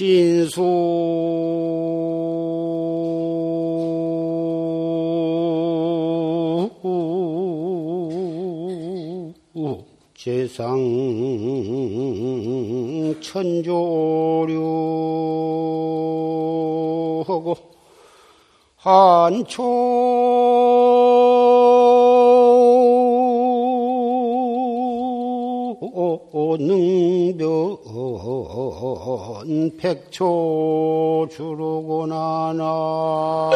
신수. 제상 천조류하고 한초 능변 백초 주르고 나나.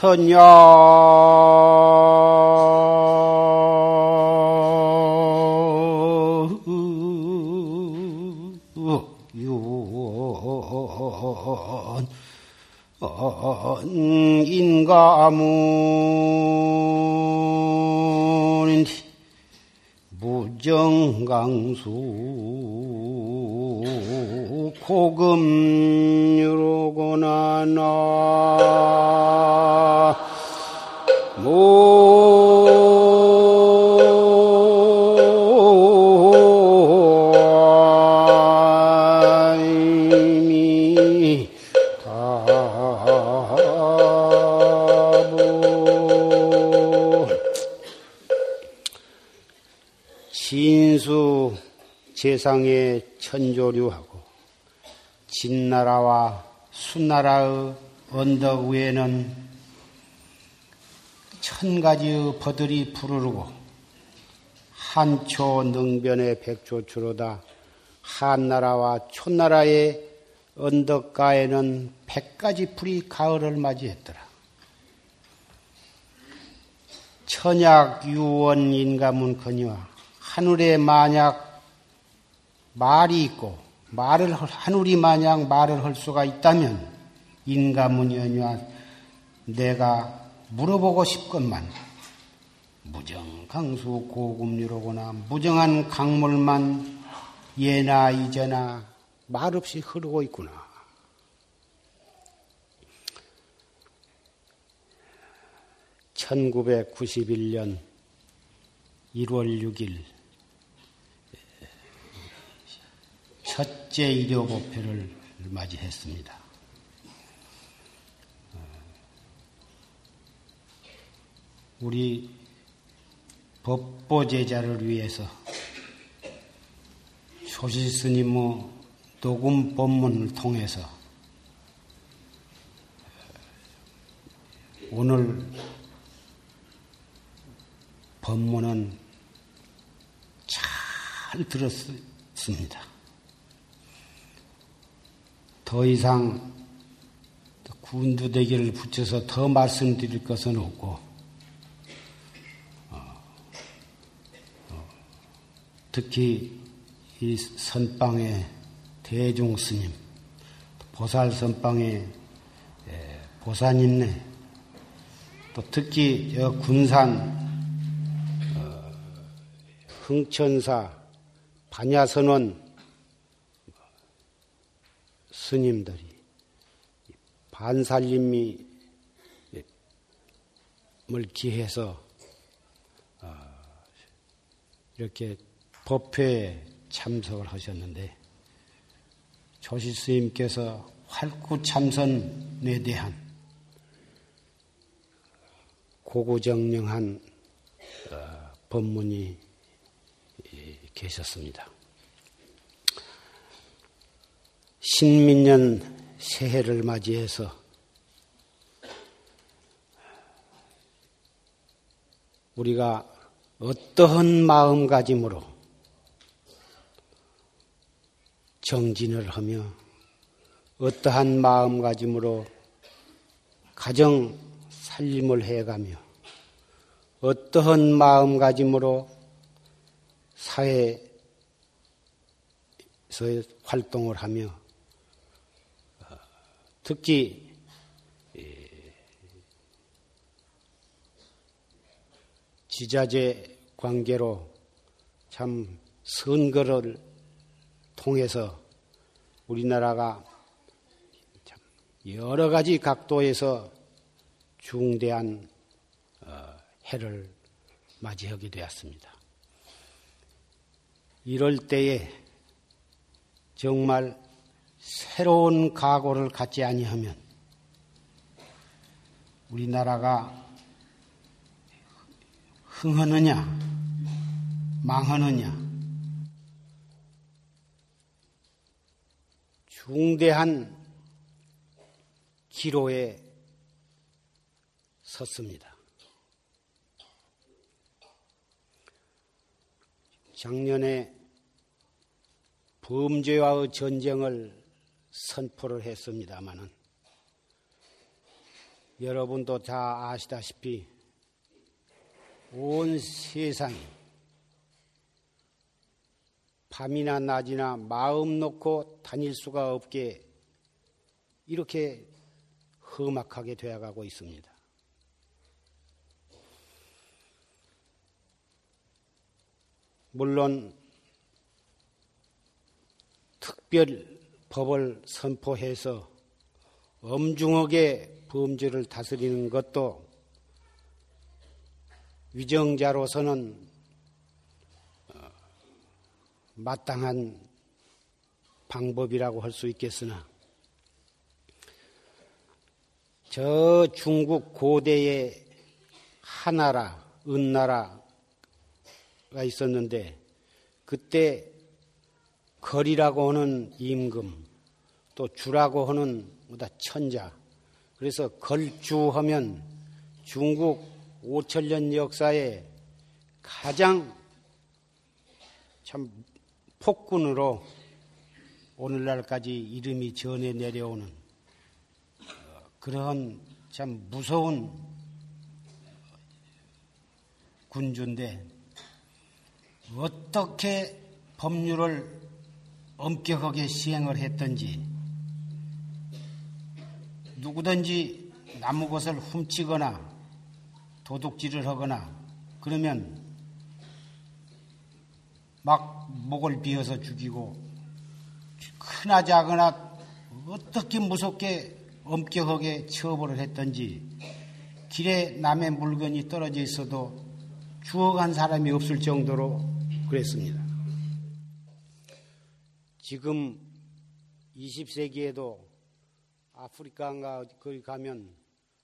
천야 인가문 무정강수 고금유로고나 나이 재상의 천조류하고 진나라와 수나라의 언덕 위에는 천 가지의 버들이 부르르고 한초 능변의 백조추로다 한나라와 초나라의 언덕가에는 백 가지 풀이 가을을 맞이했더라. 천약 유원 인가문커니와 하늘에 만약 말이 있고 말을 할- 하늘이 만약 말을 할 수가 있다면 인가문이언니와 내가 물어보고 싶건만 무정 강수 고금류로구나 무정한 강물만 예나 이제나 말없이 흐르고 있구나. (1991년 1월 6일) 첫째 일요법회를 맞이했습니다. 우리 법보 제자를 위해서 조실 스님의 녹음 법문을 통해서 오늘 법문은 잘 들었습니다. 더 이상 군두 대기를 붙여서 더 말씀드릴 것은 없고 어, 어, 특히 이 선방의 대중 스님, 보살 선방의 예, 보사님네, 또 특히 저 군산 어, 흥천사 반야선원 스님들이 반살림이 을 기해서 어, 이렇게 법회에 참석을 하셨는데 조실 스님께서 활구 참선에 대한 고구정령한 어, 법문이 계셨습니다. 신민년 새해를 맞이해서 우리가 어떠한 마음가짐으로 정진을 하며 어떠한 마음가짐으로 가정 살림을 해가며 어떠한 마음가짐으로 사회에서 활동을 하며 특히 지자재 관계로 참 선거를 통해서 우리나라가 여러 가지 각도에서 중대한 어, 해를 맞이하게 되었습니다. 이럴 때에 정말 새로운 각오를 갖지 아니하면 우리나라가 흥하느냐 망하느냐 중대한 기로에 섰습니다. 작년에 범죄와의 전쟁을 선포를 했습니다마는 여러분도 다 아시다시피 온 세상이 밤이나 낮이나 마음 놓고 다닐 수가 없게 이렇게 험악하게 되어가고 있습니다. 물론 특별 법을 선포해서 엄중하게 범죄를 다스리는 것도 위정자로서는 어, 마땅한 방법이라고 할 수 있겠으나 저 중국 고대의 하나라, 은나라가 있었는데 그때 거리라고 하는 임금 또 주라고 하는 뭐다 천자. 그래서 걸주 하면 중국 5천년 역사에 가장 참 폭군으로 오늘날까지 이름이 전해 내려오는 그런 참 무서운 군주인데 어떻게 법률을 엄격하게 시행을 했던지 누구든지 나무 것을 훔치거나 도둑질을 하거나 그러면 막 목을 비어서 죽이고 크나 작거나 어떻게 무섭게 엄격하게 처벌을 했던지 길에 남의 물건이 떨어져 있어도 주워간 사람이 없을 정도로 그랬습니다. 지금 20세기에도 아프리카인가 거기 가면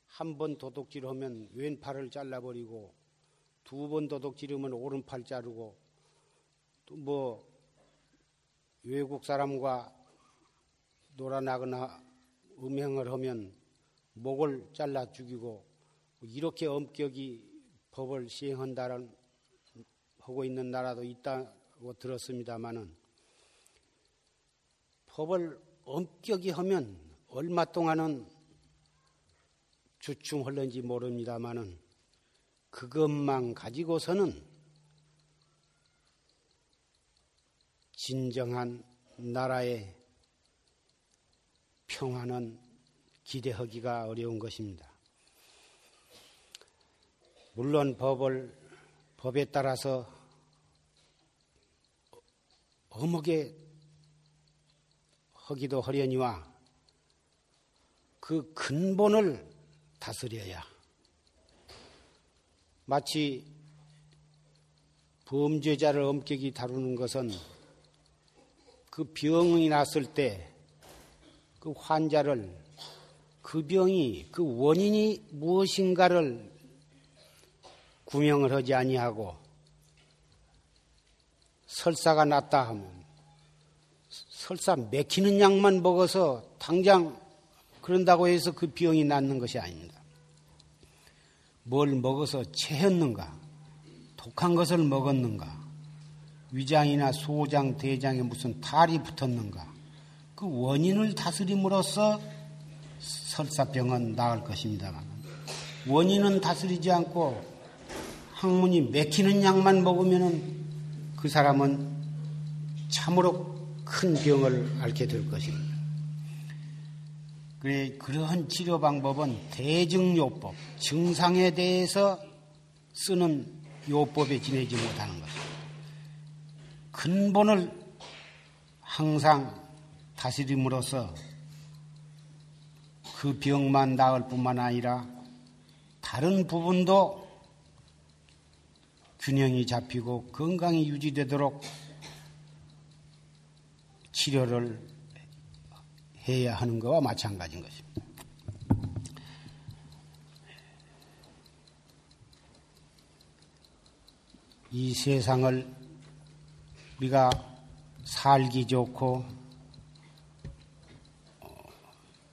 한 번 도둑질하면 왼팔을 잘라버리고 두 번 도둑질하면 오른팔 자르고 또 뭐 외국 사람과 놀아나거나 음행을 하면 목을 잘라 죽이고 이렇게 엄격히 법을 시행한다는 하고 있는 나라도 있다고 들었습니다마는 법을 엄격히 하면 얼마 동안은 주춤할는지 모릅니다마는 그것만 가지고서는 진정한 나라의 평화는 기대하기가 어려운 것입니다. 물론 법을 법에 따라서 어묵게 하기도 하려니와 그 근본을 다스려야. 마치 범죄자를 엄격히 다루는 것은 그 병이 났을 때 그 환자를 그 병이 그 원인이 무엇인가를 구명을 하지 아니하고 설사가 났다 하면 설사 맥히는 약만 먹어서 당장 그런다고 해서 그 병이 낫는 것이 아닙니다. 뭘 먹어서 체했는가? 독한 것을 먹었는가? 위장이나 소장, 대장에 무슨 탈이 붙었는가? 그 원인을 다스림으로써 설사병은 나을 것입니다만 원인은 다스리지 않고 학문이 맥히는 약만 먹으면 그 사람은 참으로 큰 병을 앓게 될 것입니다. 그래, 그러한 치료 방법은 대증요법, 증상에 대해서 쓰는 요법에 지내지 못하는 것입니다. 근본을 항상 다스림으로써 그 병만 나을 뿐만 아니라 다른 부분도 균형이 잡히고 건강이 유지되도록 치료를 해야 하는 것과 마찬가지인 것입니다. 이 세상을 우리가 살기 좋고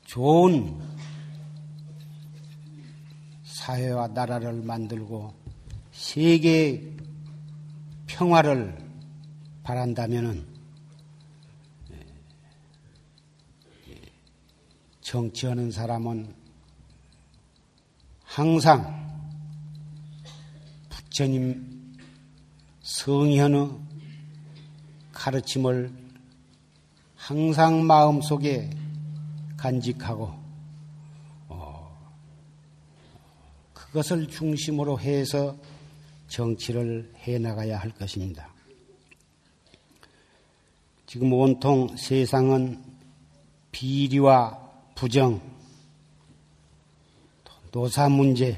좋은 사회와 나라를 만들고 세계 평화를 바란다면은 정치하는 사람은 항상 부처님 성현의 가르침을 항상 마음속에 간직하고 어, 그것을 중심으로 해서 정치를 해 나가야 할 것입니다. 지금 온통 세상은 비리와 부정, 노사 문제,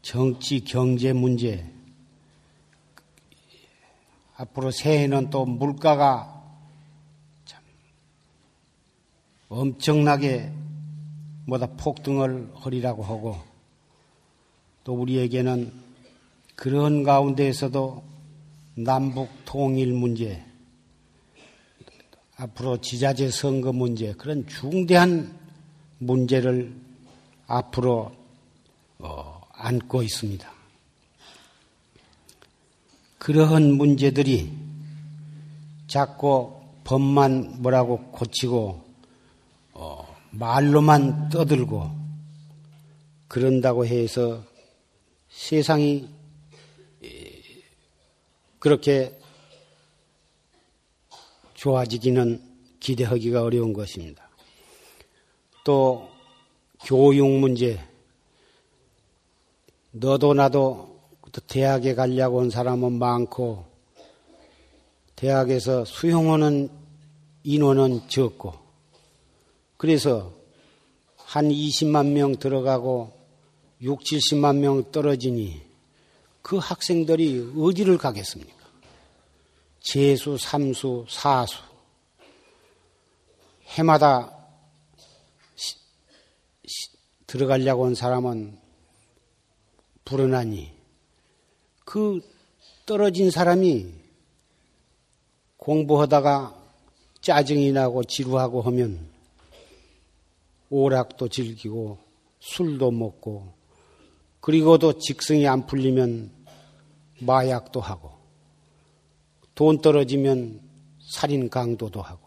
정치 경제 문제, 앞으로 새해는 또 물가가 엄청나게 뭐다 폭등을 허리라고 하고 또 우리에게는 그런 가운데에서도 남북 통일 문제, 앞으로 지자체 선거 문제, 그런 중대한 문제를 앞으로 어, 안고 있습니다. 그러한 문제들이 자꾸 법만 뭐라고 고치고 어, 말로만 떠들고 그런다고 해서 세상이 그렇게 좋아지기는 기대하기가 어려운 것입니다. 또 교육 문제, 너도 나도 대학에 가려고 온 사람은 많고 대학에서 수용하는 인원은 적고 그래서 한 20만 명 들어가고 6, 70만 명 떨어지니 그 학생들이 어디를 가겠습니까? 재수, 삼수, 사수. 해마다 시, 시, 들어가려고 온 사람은 불어나니 그 떨어진 사람이 공부하다가 짜증이 나고 지루하고 하면 오락도 즐기고 술도 먹고 그리고도 직성이 안 풀리면 마약도 하고 돈 떨어지면 살인 강도도 하고.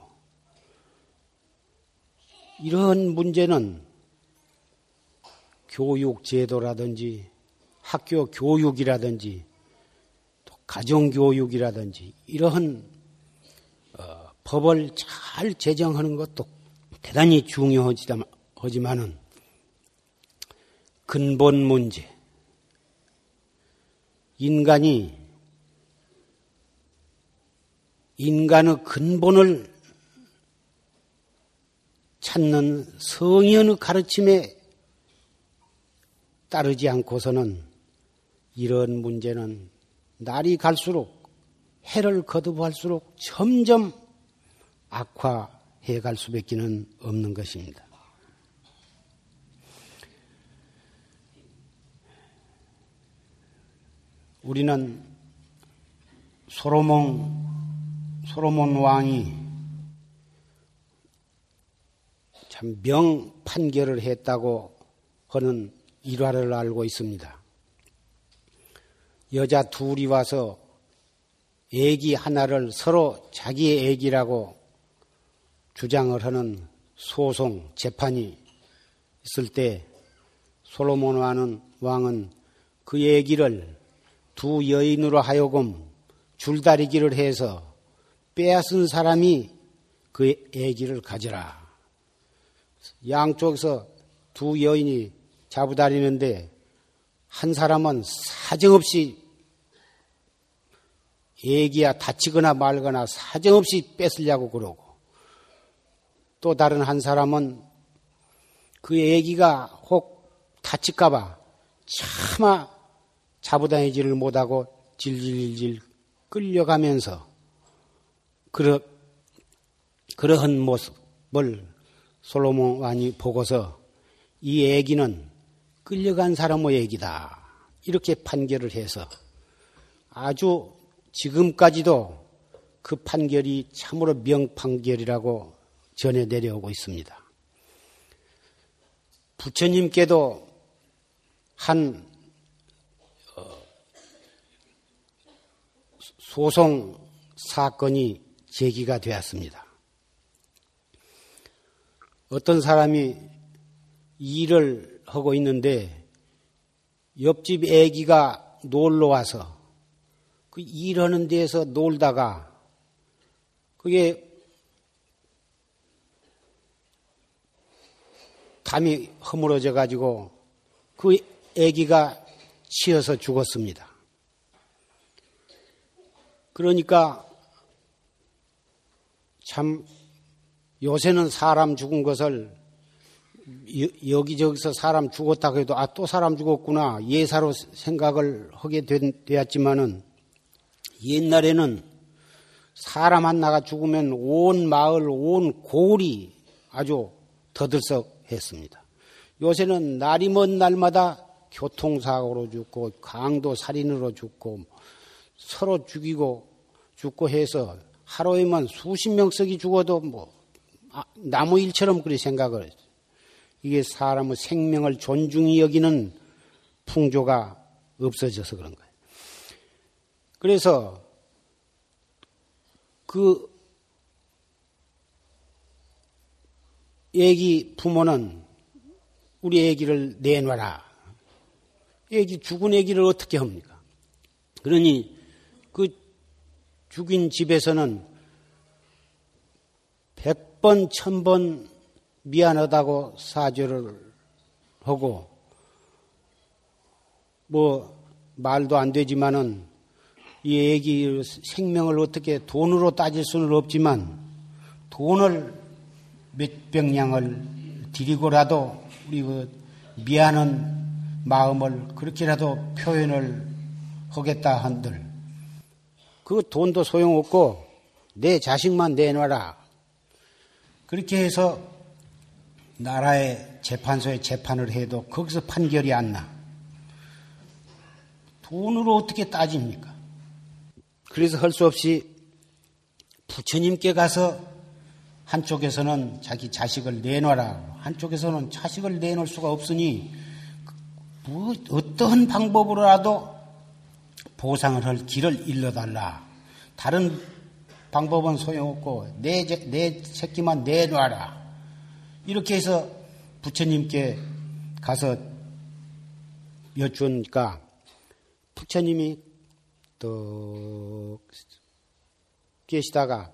이런 문제는 교육 제도라든지 학교 교육이라든지 또 가정 교육이라든지 이러한 어, 법을 잘 제정하는 것도 대단히 중요하지만은 근본 문제, 인간이 인간의 근본을 찾는 성현의 가르침에 따르지 않고서는 이런 문제는 날이 갈수록 해를 거듭할수록 점점 악화 해 갈 수밖에 는 없는 것입니다. 우리는 소로몬 소로몬 왕이 참 명 판결을 했다고 하는 일화를 알고 있습니다. 여자 둘이 와서 애기 하나를 서로 자기의 애기라고 주장을 하는 소송, 재판이 있을 때 솔로몬 왕은, 왕은 그 얘기를 두 여인으로 하여금 줄다리기를 해서 빼앗은 사람이 그 애기를 가져라. 양쪽에서 두 여인이 잡아다니는데 한 사람은 사정없이 애기야 다치거나 말거나 사정없이 뺏으려고 그러고 또 다른 한 사람은 그 애기가 혹 다칠까봐 차마 잡아다니지를 못하고 질질질 끌려가면서 그러, 그러한 모습을 솔로몬 왕이 보고서 이 애기는 끌려간 사람의 얘기다. 이렇게 판결을 해서 아주 지금까지도 그 판결이 참으로 명판결이라고 전해 내려오고 있습니다. 부처님께도 한 어, 소송 사건이 제기가 되었습니다. 어떤 사람이 일을 하고 있는데 옆집 애기가 놀러 와서 그 일하는 데에서 놀다가 그게 담이 허물어져 가지고 그 애기가 치여서 죽었습니다. 그러니까 참 요새는 사람 죽은 것을 여기저기서 사람 죽었다고 해도 아 또 사람 죽었구나 예사로 생각을 하게 되었지만은 옛날에는 사람 하나가 죽으면 온 마을 온 고을이 아주 더들썩했습니다. 요새는 날이 먼 날마다 교통사고로 죽고 강도 살인으로 죽고 서로 죽이고 죽고 해서 하루에만 수십 명씩이 죽어도 뭐 아, 나무 일처럼 그리 생각을 했어요. 이게 사람의 생명을 존중히 여기는 풍조가 없어져서 그런 거예요. 그래서 그 애기 부모는 우리 애기를 내놔라. 애기 죽은 애기를 어떻게 합니까? 그러니 그 죽인 집에서는 백 번, 천 번 미안하다고 사죄를 하고 뭐 말도 안 되지만은 이 애기 생명을 어떻게 돈으로 따질 수는 없지만 돈을 몇 병량을 드리고라도 우리 그 미안한 마음을 그렇게라도 표현을 하겠다 한들 그 돈도 소용없고 내 자식만 내놔라. 그렇게 해서 나라의 재판소에 재판을 해도 거기서 판결이 안 나. 돈으로 어떻게 따집니까? 그래서 할 수 없이 부처님께 가서 한쪽에서는 자기 자식을 내놔라. 한쪽에서는 자식을 내놓을 수가 없으니 뭐 어떠한 방법으로라도 보상을 할 길을 일러달라. 다른 방법은 소용없고 내, 내 새끼만 내놔라. 이렇게 해서 부처님께 가서 여쭈니까 부처님이 또 계시다가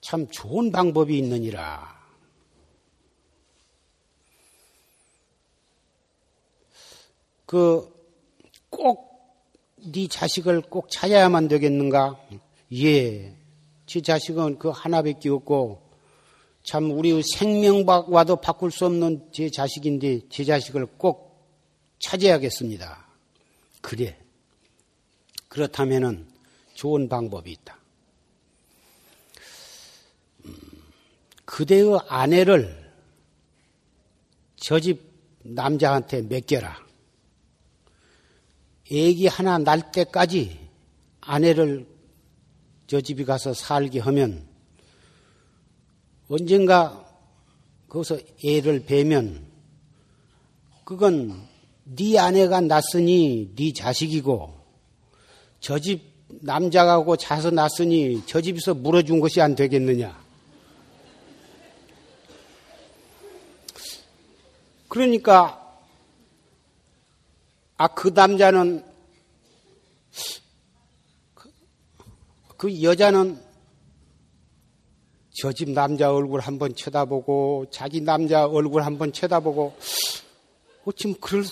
참 좋은 방법이 있느니라. 그 꼭 네 자식을 꼭 찾아야만 되겠는가? 예. 제 자식은 그 하나밖에 없고 참 우리 생명과도 바꿀 수 없는 제 자식인데 제 자식을 꼭 찾아야겠습니다. 그래. 그렇다면은 좋은 방법이 있다. 음, 그대의 아내를 저 집 남자한테 맡겨라. 애기 하나 날 때까지 아내를 저 집에 가서 살게 하면 언젠가 거기서 애를 베면 그건 네 아내가 낳았으니 네 자식이고 저 집 남자가고 자서 낳았으니 저 집에서 물어준 것이 안 되겠느냐. 그러니까 아, 그 남자는, 그, 그 여자는 저 집 남자 얼굴 한번 쳐다보고, 자기 남자 얼굴 한번 쳐다보고, 어, 지금 그럴,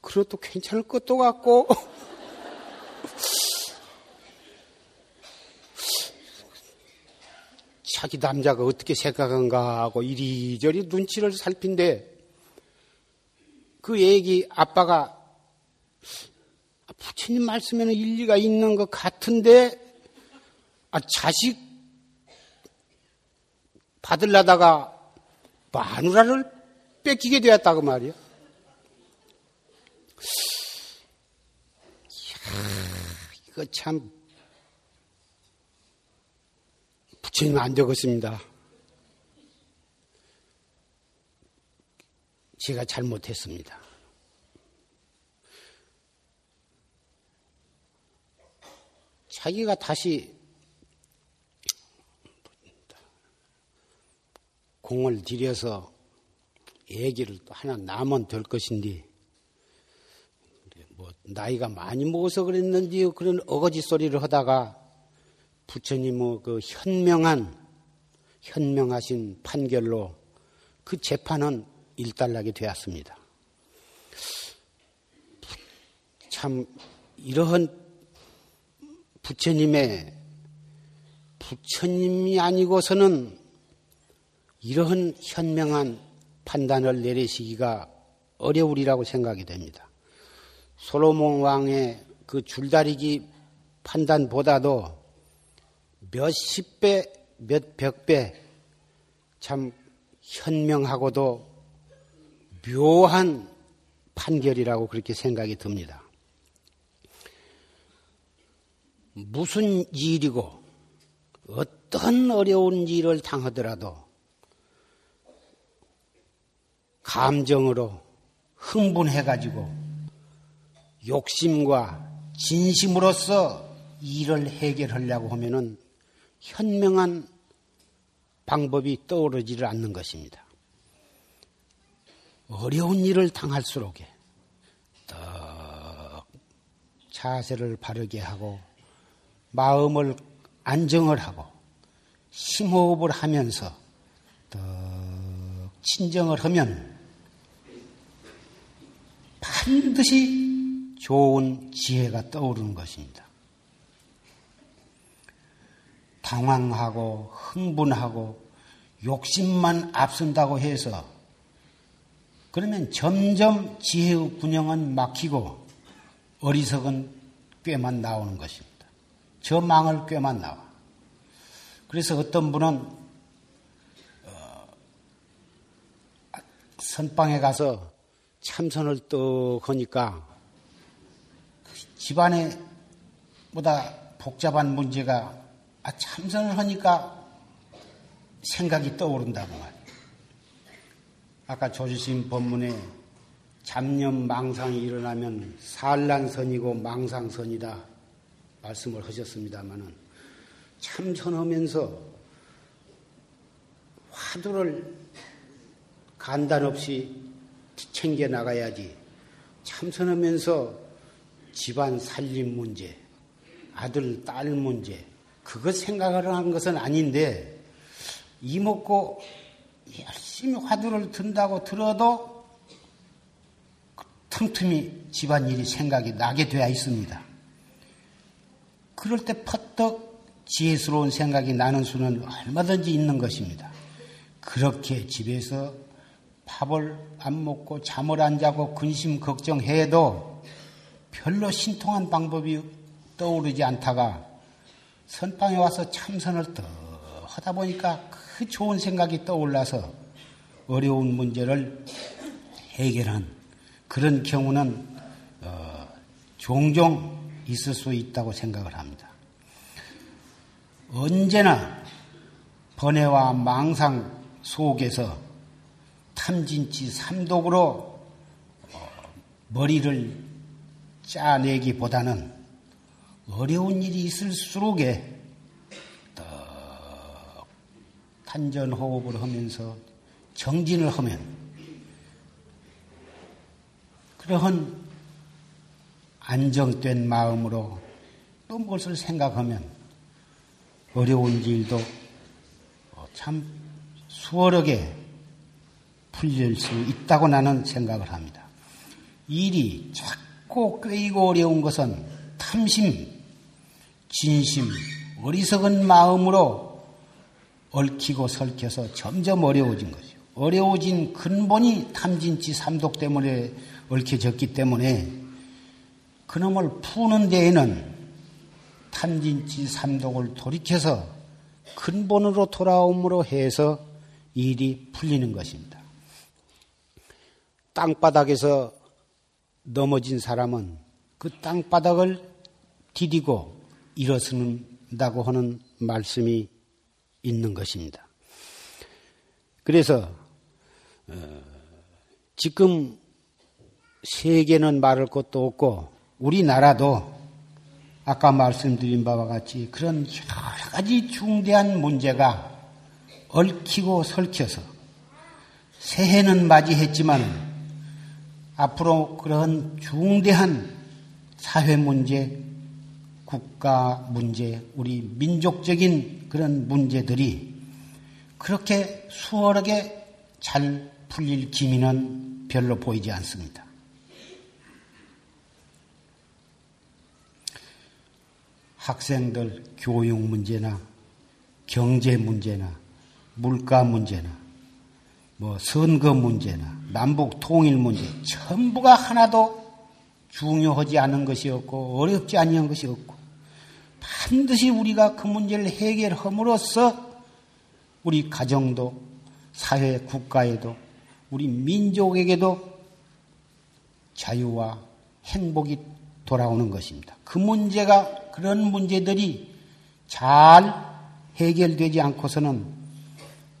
그래도 괜찮을 것도 같고, 자기 남자가 어떻게 생각한가 하고 이리저리 눈치를 살핀데, 그 얘기 아빠가 부처님 말씀에는 일리가 있는 것 같은데 아, 자식 받으려다가 마누라를 뺏기게 되었다고 말이야. 이야, 이거 참 부처님 안 되겠습니다. 제가 잘못했습니다. 자기가 다시 공을 들여서 얘기를 또 하나 나면 될 것인데 뭐 나이가 많이 먹어서 그랬는지 그런 어거지 소리를 하다가 부처님의 그 현명한 현명하신 판결로 그 재판은 일단락이 되었습니다. 참 이러한 부처님의 부처님이 아니고서는 이러한 현명한 판단을 내리시기가 어려우리라고 생각이 됩니다. 솔로몬 왕의 그 줄다리기 판단보다도 몇십 배, 몇백 배 참 현명하고도 묘한 판결이라고 그렇게 생각이 듭니다. 무슨 일이고 어떤 어려운 일을 당하더라도 감정으로 흥분해가지고 욕심과 진심으로서 일을 해결하려고 하면은 현명한 방법이 떠오르지를 않는 것입니다. 어려운 일을 당할수록에 더 자세를 바르게 하고 마음을 안정을 하고 심호흡을 하면서 더 친정을 하면 반드시 좋은 지혜가 떠오르는 것입니다. 당황하고 흥분하고 욕심만 앞선다고 해서 그러면 점점 지혜의 균형은 막히고 어리석은 꾀만 나오는 것입니다. 저 망을 꾀만 나와. 그래서 어떤 분은 어, 선방에 가서 참선을 떡 하니까 집안에 보다 복잡한 문제가 아, 참선을 하니까 생각이 떠오른다고 말이에요. 아까 조지신 법문에 잡념 망상이 일어나면 산란선이고 망상선이다 말씀을 하셨습니다마는 참선하면서 화두를 간단 없이 챙겨 나가야지. 참선하면서 집안 살림 문제, 아들, 딸 문제, 그것 생각을 한 것은 아닌데, 이먹고 열심히 화두를 든다고 들어도 틈틈이 집안일이 생각이 나게 되어 있습니다. 그럴 때 퍼뜩 지혜스러운 생각이 나는 수는 얼마든지 있는 것입니다. 그렇게 집에서 밥을 안 먹고 잠을 안 자고 근심 걱정해도 별로 신통한 방법이 떠오르지 않다가 선방에 와서 참선을 더 하다 보니까 그 좋은 생각이 떠올라서 어려운 문제를 해결한 그런 경우는 어, 종종 있을 수 있다고 생각을 합니다. 언제나 번뇌와 망상 속에서 탐진치 삼독으로 어, 머리를 짜내기보다는 어려운 일이 있을수록에 탄전 호흡을 하면서 정진을 하면 그러한 안정된 마음으로 또 무엇을 생각하면 어려운 일도 참 수월하게 풀릴 수 있다고 나는 생각을 합니다. 일이 작고 꿰이고 어려운 것은 탐심, 진심, 어리석은 마음으로 얽히고 설켜서 점점 어려워진 것이요. 어려워진 근본이 탐진치 삼독 때문에 얽혀졌기 때문에 그놈을 푸는 데에는 탐진치 삼독을 돌이켜서 근본으로 돌아옴으로 해서 일이 풀리는 것입니다. 땅바닥에서 넘어진 사람은 그 땅바닥을 디디고 일어선다고 하는 말씀이 있는 것입니다. 그래서 어, 지금 세계는 말할 것도 없고 우리나라도 아까 말씀드린 바와 같이 그런 여러 가지 중대한 문제가 얽히고 설켜서 새해는 맞이했지만 앞으로 그런 중대한 사회 문제, 국가 문제, 우리 민족적인 그런 문제들이 그렇게 수월하게 잘 풀릴 기미는 별로 보이지 않습니다. 학생들 교육 문제나 경제 문제나 물가 문제나 뭐 선거 문제나 남북 통일 문제 전부가 하나도 중요하지 않은 것이 없고 어렵지 아니한 것이 없고 반드시 우리가 그 문제를 해결함으로써 우리 가정도 사회 국가에도 우리 민족에게도 자유와 행복이 돌아오는 것입니다. 그 문제가 그런 문제들이 잘 해결되지 않고서는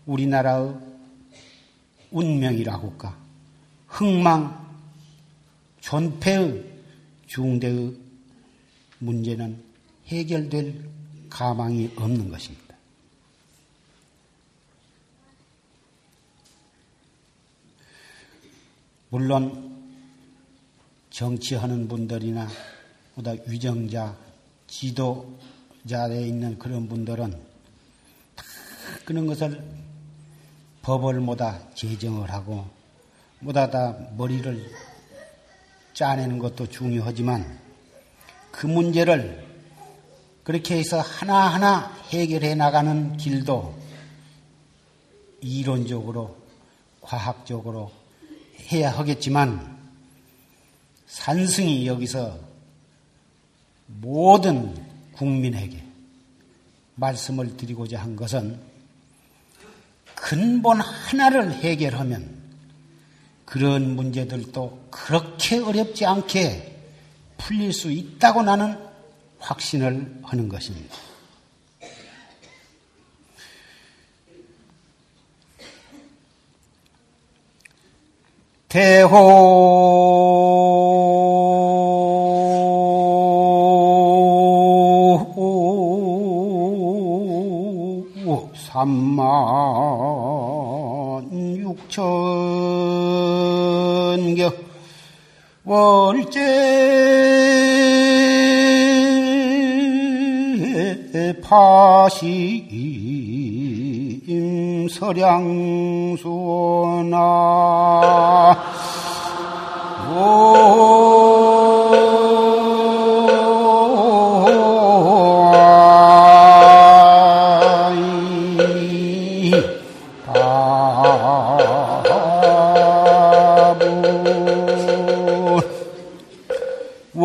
우리나라의 운명이라고 할까 흥망 존폐의 중대의 문제는 해결될 가망이 없는 것입니다. 물론 정치하는 분들이나 보다 위정자, 지도자에 있는 그런 분들은 다 그런 것을 법을 모다 제정을 하고 모다 다 머리를 짜내는 것도 중요하지만 그 문제를 그렇게 해서 하나하나 해결해 나가는 길도 이론적으로, 과학적으로 해야 하겠지만 산승이 여기서 모든 국민에게 말씀을 드리고자 한 것은 근본 하나를 해결하면 그런 문제들도 그렇게 어렵지 않게 풀릴 수 있다고 나는 확신을 하는 것입니다. 대호 삼만 육천경 월제 파심 서량수나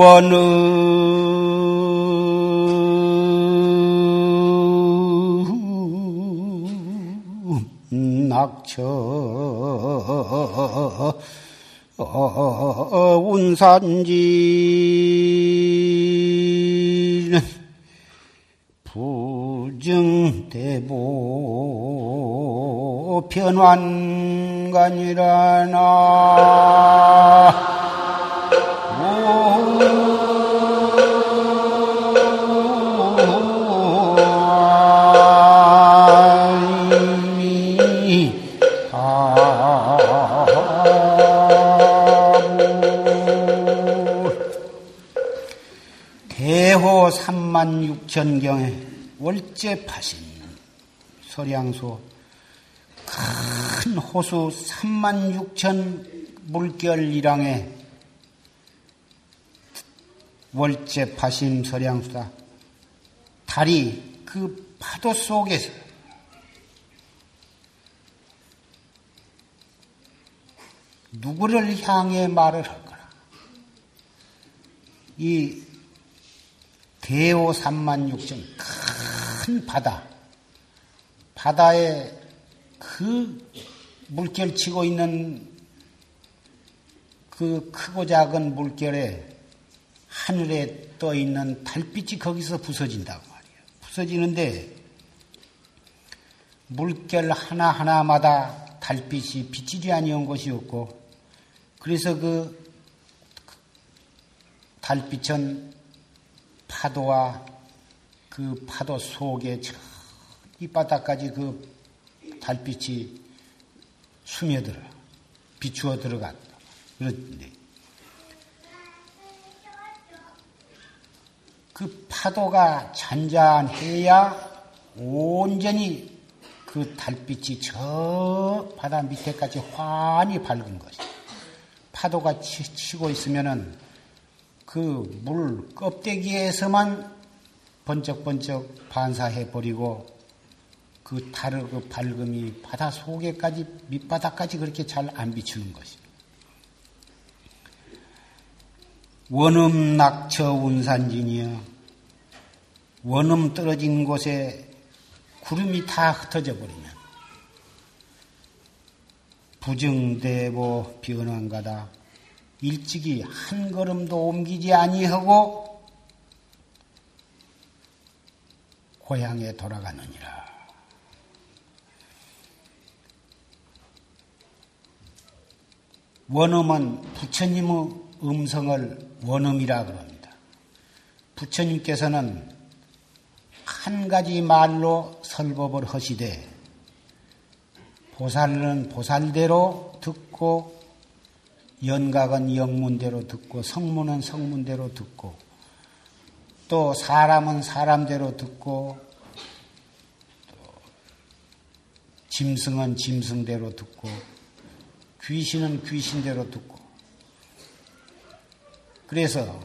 어느 낙처 운산지 부정대보 변환관이라나 3만 6천 경에 월제 파신 서량소 큰 호수 3만 6천 물결이랑에 월제 파심 서량수다. 달이 그 파도 속에서 누구를 향해 말을 할 거라. 이 대오 삼만육천 큰 바다, 바다에 그 물결 치고 있는 그 크고 작은 물결에 하늘에 떠 있는 달빛이 거기서 부서진다고 말이에요. 부서지는데 물결 하나하나마다 달빛이 비치지 아니한 것이 없고 그래서 그 달빛은 파도와 그 파도 속에 저 밑바닥까지 그 달빛이 스며들어 비추어 들어갔다. 그런데 그 파도가 잔잔해야 온전히 그 달빛이 저 바다 밑에까지 환히 밝은 것이. 파도가 치, 고 있으면은 그 물 껍데기에서만 번쩍번쩍 반사해 버리고 그 달의 그 밝음이 바다 속에까지 밑바닥까지 그렇게 잘 안 비추는 것입니다. 원음 낙처 운산진이여 원음 떨어진 곳에 구름이 다 흩어져 버리면 부정대보 변한가다 일찍이 한 걸음도 옮기지 아니하고 고향에 돌아가느니라. 원음은 부처님의 음성을 원음이라 그럽니다. 부처님께서는 한 가지 말로 설법을 하시되 보살은 보살대로 듣고 연각은 영문대로 듣고 성문은 성문대로 듣고 또 사람은 사람대로 듣고 짐승은 짐승대로 듣고 귀신은 귀신대로 듣고. 그래서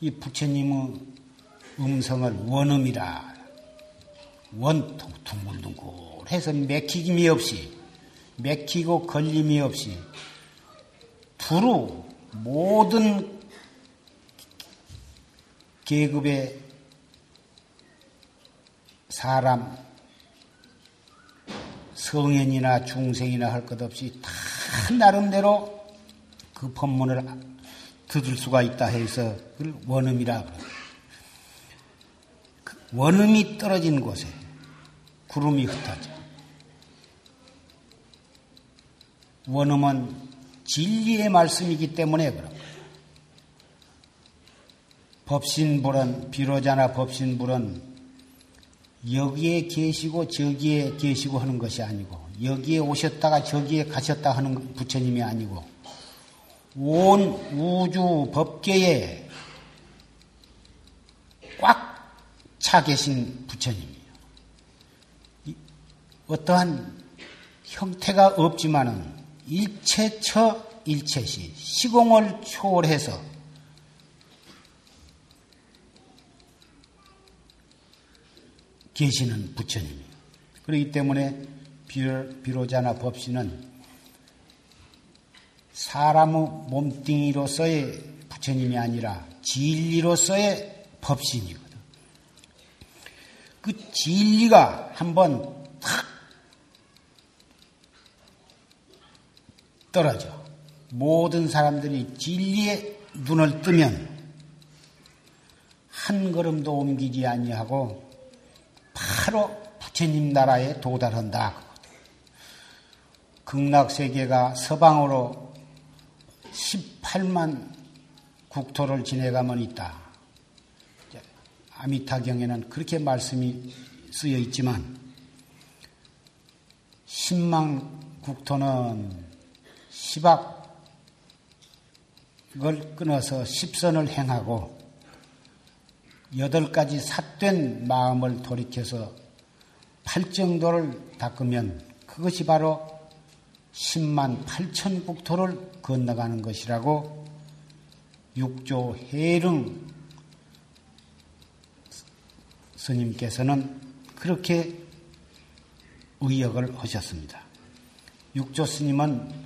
이 부처님의 음성을 원음이라. 원 둥글둥글해서 맥히김이 없이 맥히고 걸림이 없이 두루 모든 계급의 사람 성현이나 중생이나 할 것 없이 다 나름대로 그 법문을 들을 수가 있다 해서 그걸 원음이라 그 원음이 떨어진 곳에 구름이 흩어져. 원음은 진리의 말씀이기 때문에 그런 거예요. 법신불은 비로자나 법신불은 여기에 계시고 저기에 계시고 하는 것이 아니고 여기에 오셨다가 저기에 가셨다 하는 부처님이 아니고 온 우주 법계에 꽉 차 계신 부처님이에요. 어떠한 형태가 없지만은 일체처 일체시 시공을 초월해서 계시는 부처님이에요. 그렇기 때문에 비로자나 법신은 사람의 몸뚱이로서의 부처님이 아니라 진리로서의 법신이거든. 그 진리가 한번 탁 떨어져. 모든 사람들이 진리에 눈을 뜨면 한 걸음도 옮기지 아니하고 바로 부처님 나라에 도달한다. 극락세계가 서방으로 18만 국토를 지내가면 있다. 아미타경에는 그렇게 말씀이 쓰여 있지만 10만 국토는 10악을 끊어서 10선을 행하고 여덟 가지 삿된 마음을 돌이켜서 팔정도를 닦으면 그것이 바로 10만 8천 국토를 건너가는 것이라고 육조 해릉 스님께서는 그렇게 의역을 하셨습니다. 육조 스님은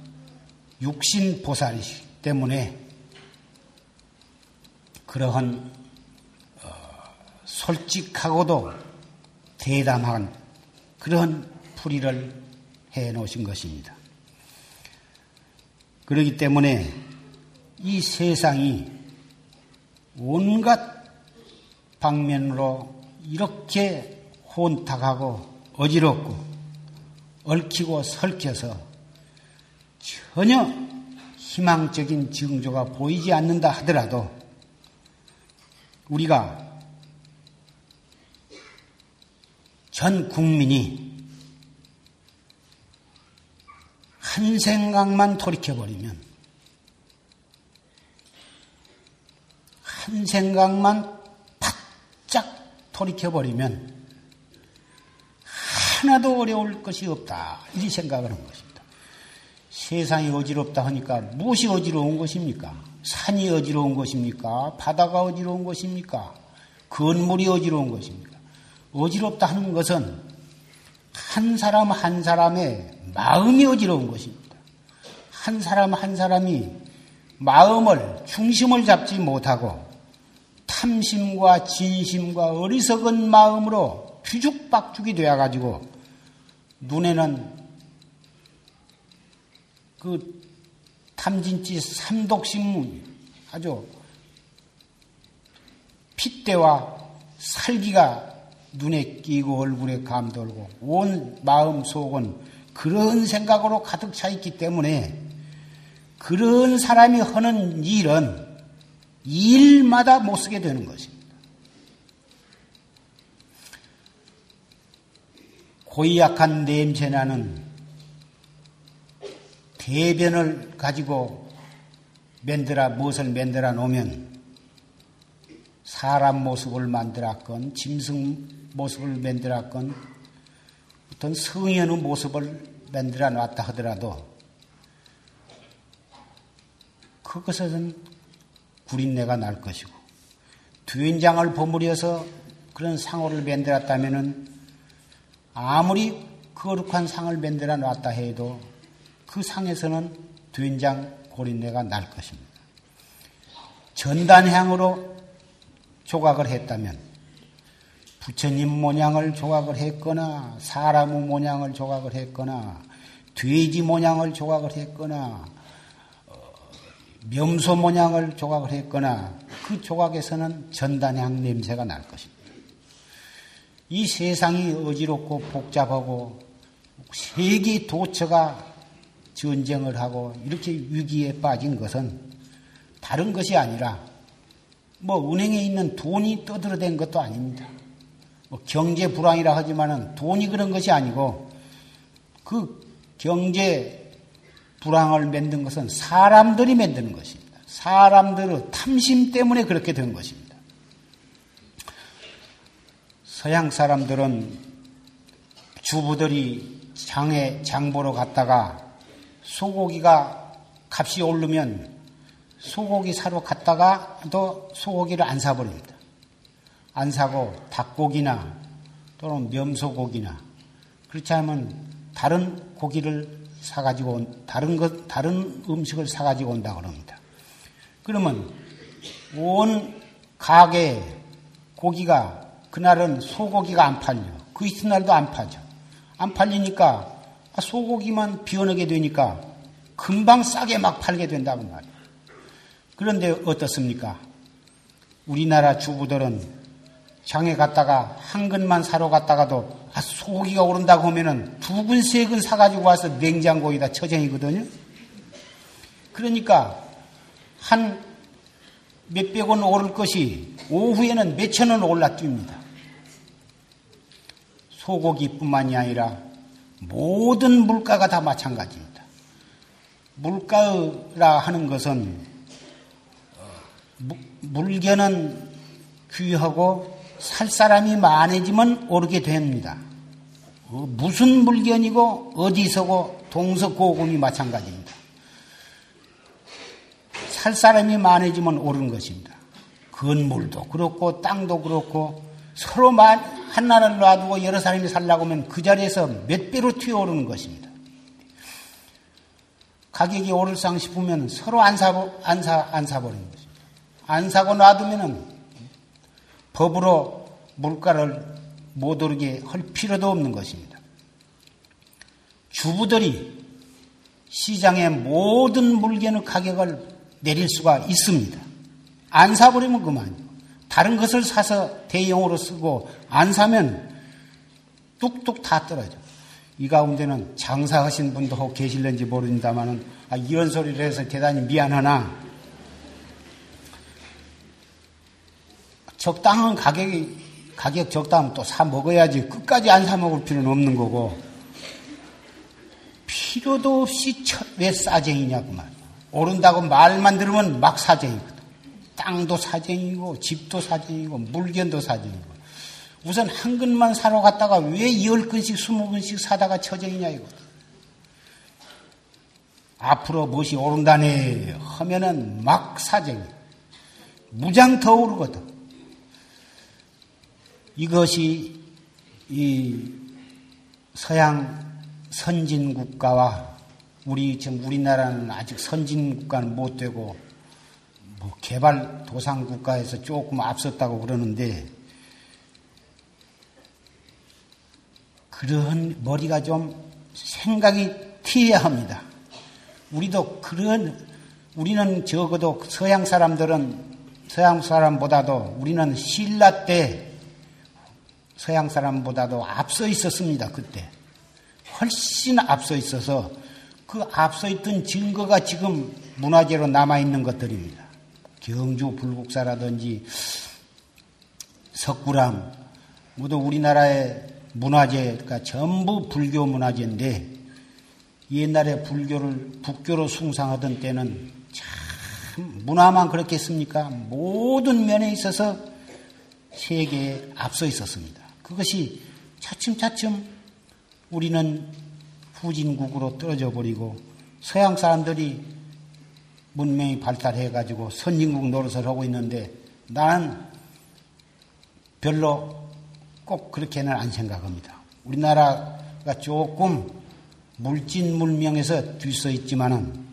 육신 보살이기 때문에 그러한 어, 솔직하고도 대담한 그런 풀이를 해 놓으신 것입니다. 그렇기 때문에 이 세상이 온갖 방면으로 이렇게 혼탁하고 어지럽고 얽히고 설켜서 전혀 희망적인 징조가 보이지 않는다 하더라도 우리가 전 국민이 한 생각만 돌이켜버리면 한 생각만 바짝 돌이켜버리면 하나도 어려울 것이 없다. 이 생각을 한 것입니다. 세상이 어지럽다 하니까 무엇이 어지러운 것입니까? 산이 어지러운 것입니까? 바다가 어지러운 것입니까? 건물이 어지러운 것입니까? 어지럽다 하는 것은 한 사람 한 사람의 마음이 어지러운 것입니다. 한 사람 한 사람이 마음을, 중심을 잡지 못하고 탐심과 진심과 어리석은 마음으로 뒤죽박죽이 되어가지고 눈에는 그 탐진치 삼독신문 아주 핏대와 살기가 눈에 끼고 얼굴에 감돌고 온 마음 속은 그런 생각으로 가득 차 있기 때문에 그런 사람이 하는 일은 일마다 못 쓰게 되는 것입니다. 고약한 냄새 나는 대변을 가지고 만들어 무엇을 만들어 놓으면 사람 모습을 만들었건 짐승 모습을 만들었건 어떤 성현의 모습을 만들어 놨다 하더라도 그것은 구린내가 날 것이고 두인장을 버무려서 그런 상호를 만들었다면은 아무리 거룩한 상을 만들어 놨다 해도 그 상에서는 두인장 고린내가 날 것입니다. 전단향으로 조각을 했다면 부처님 모양을 조각을 했거나 사람의 모양을 조각을 했거나 돼지 모양을 조각을 했거나 명소 모양을 조각을 했거나 그 조각에서는 전단향 냄새가 날 것입니다. 이 세상이 어지럽고 복잡하고 세계 도처가 전쟁을 하고 이렇게 위기에 빠진 것은 다른 것이 아니라 뭐 은행에 있는 돈이 떠들어댄 것도 아닙니다. 뭐 경제 불황이라 하지만은 돈이 그런 것이 아니고 그 경제 불황을 만든 것은 사람들이 만드는 것입니다. 사람들의 탐심 때문에 그렇게 된 것입니다. 서양 사람들은 주부들이 장에 장보러 갔다가 소고기가 값이 오르면 소고기 사러 갔다가 또 소고기를 안 사버립니다. 안 사고 닭고기나 또는 염소고기나 그렇지 않으면 다른 고기를 사가지고 온, 다른 것, 다른 음식을 사가지고 온다 그럽니다. 그러면 온 가게 고기가 그날은 소고기가 안 팔려. 그 이튿날도 안 팔죠. 안 팔리니까 소고기만 비워내게 되니까 금방 싸게 막 팔게 된다고 말이에요. 그런데 어떻습니까? 우리나라 주부들은 장에 갔다가 한 근만 사러 갔다가도 아, 소고기가 오른다고 하면은 두 근, 세 근 사가지고 와서 냉장고에다 처쟁이거든요. 그러니까 한 몇백 원 오를 것이 오후에는 몇천 원 올라 뜁니다. 소고기뿐만이 아니라 모든 물가가 다 마찬가지입니다. 물가라 하는 것은 어, 물견은 귀하고 살 사람이 많아지면 오르게 됩니다. 어, 무슨 물건이고 어디서고 동서고금이 마찬가지입니다. 살 사람이 많아지면 오르는 것입니다. 건물도 그렇고 땅도 그렇고 서로 한 나라를 놔두고 여러 사람이 살라고 하면 그 자리에서 몇 배로 튀어오르는 것입니다. 가격이 오를상 싶으면 서로 안 사, 안 사, 안 사버리는 것입니다. 안 사고 놔두면은 법으로 물가를 못 오르게 할 필요도 없는 것입니다. 주부들이 시장의 모든 물건의 가격을 내릴 수가 있습니다. 안 사버리면 그만이요. 다른 것을 사서 대용으로 쓰고 안 사면 뚝뚝 다 떨어져. 이 가운데는 장사하신 분도 혹 계실는지 모릅니다만은 아, 이런 소리를 해서 대단히 미안하나 적당한 가격이 가격 적당하면 또 사 먹어야지 끝까지 안 사 먹을 필요는 없는 거고 필요도 없이 왜 싸쟁이냐고 말이야. 오른다고 말만 들으면 막 사쟁이거든. 땅도 사쟁이고 집도 사쟁이고 물건도 사쟁이고 우선 한 근만 사러 갔다가 왜 열 근씩 스무 근씩 사다가 처쟁이냐 이거든. 앞으로 무엇이 오른다네 하면은 막 사쟁이. 무장 더 오르거든. 이것이 이 서양 선진 국가와 우리 지금 우리나라는 아직 선진 국가는 못 되고 뭐 개발 도상 국가에서 조금 앞섰다고 그러는데 그런 머리가 좀 생각이 튀어야 합니다. 우리도 그런 우리는 적어도 서양 사람들은 서양 사람보다도 우리는 신라 때 서양 사람보다도 앞서 있었습니다. 그때 훨씬 앞서 있어서 그 앞서 있던 증거가 지금 문화재로 남아 있는 것들입니다. 경주 불국사라든지 석굴암 모두 우리나라의 문화재가 전부 불교 문화재인데 옛날에 불교를 북교로 숭상하던 때는 참 문화만 그렇겠습니까? 모든 면에 있어서 세계에 앞서 있었습니다. 그것이 차츰차츰 우리는 후진국으로 떨어져 버리고 서양 사람들이 문명이 발달해가지고 선진국 노릇을 하고 있는데 나는 별로 꼭 그렇게는 안 생각합니다. 우리나라가 조금 물진 문명에서 뒤서 있지만은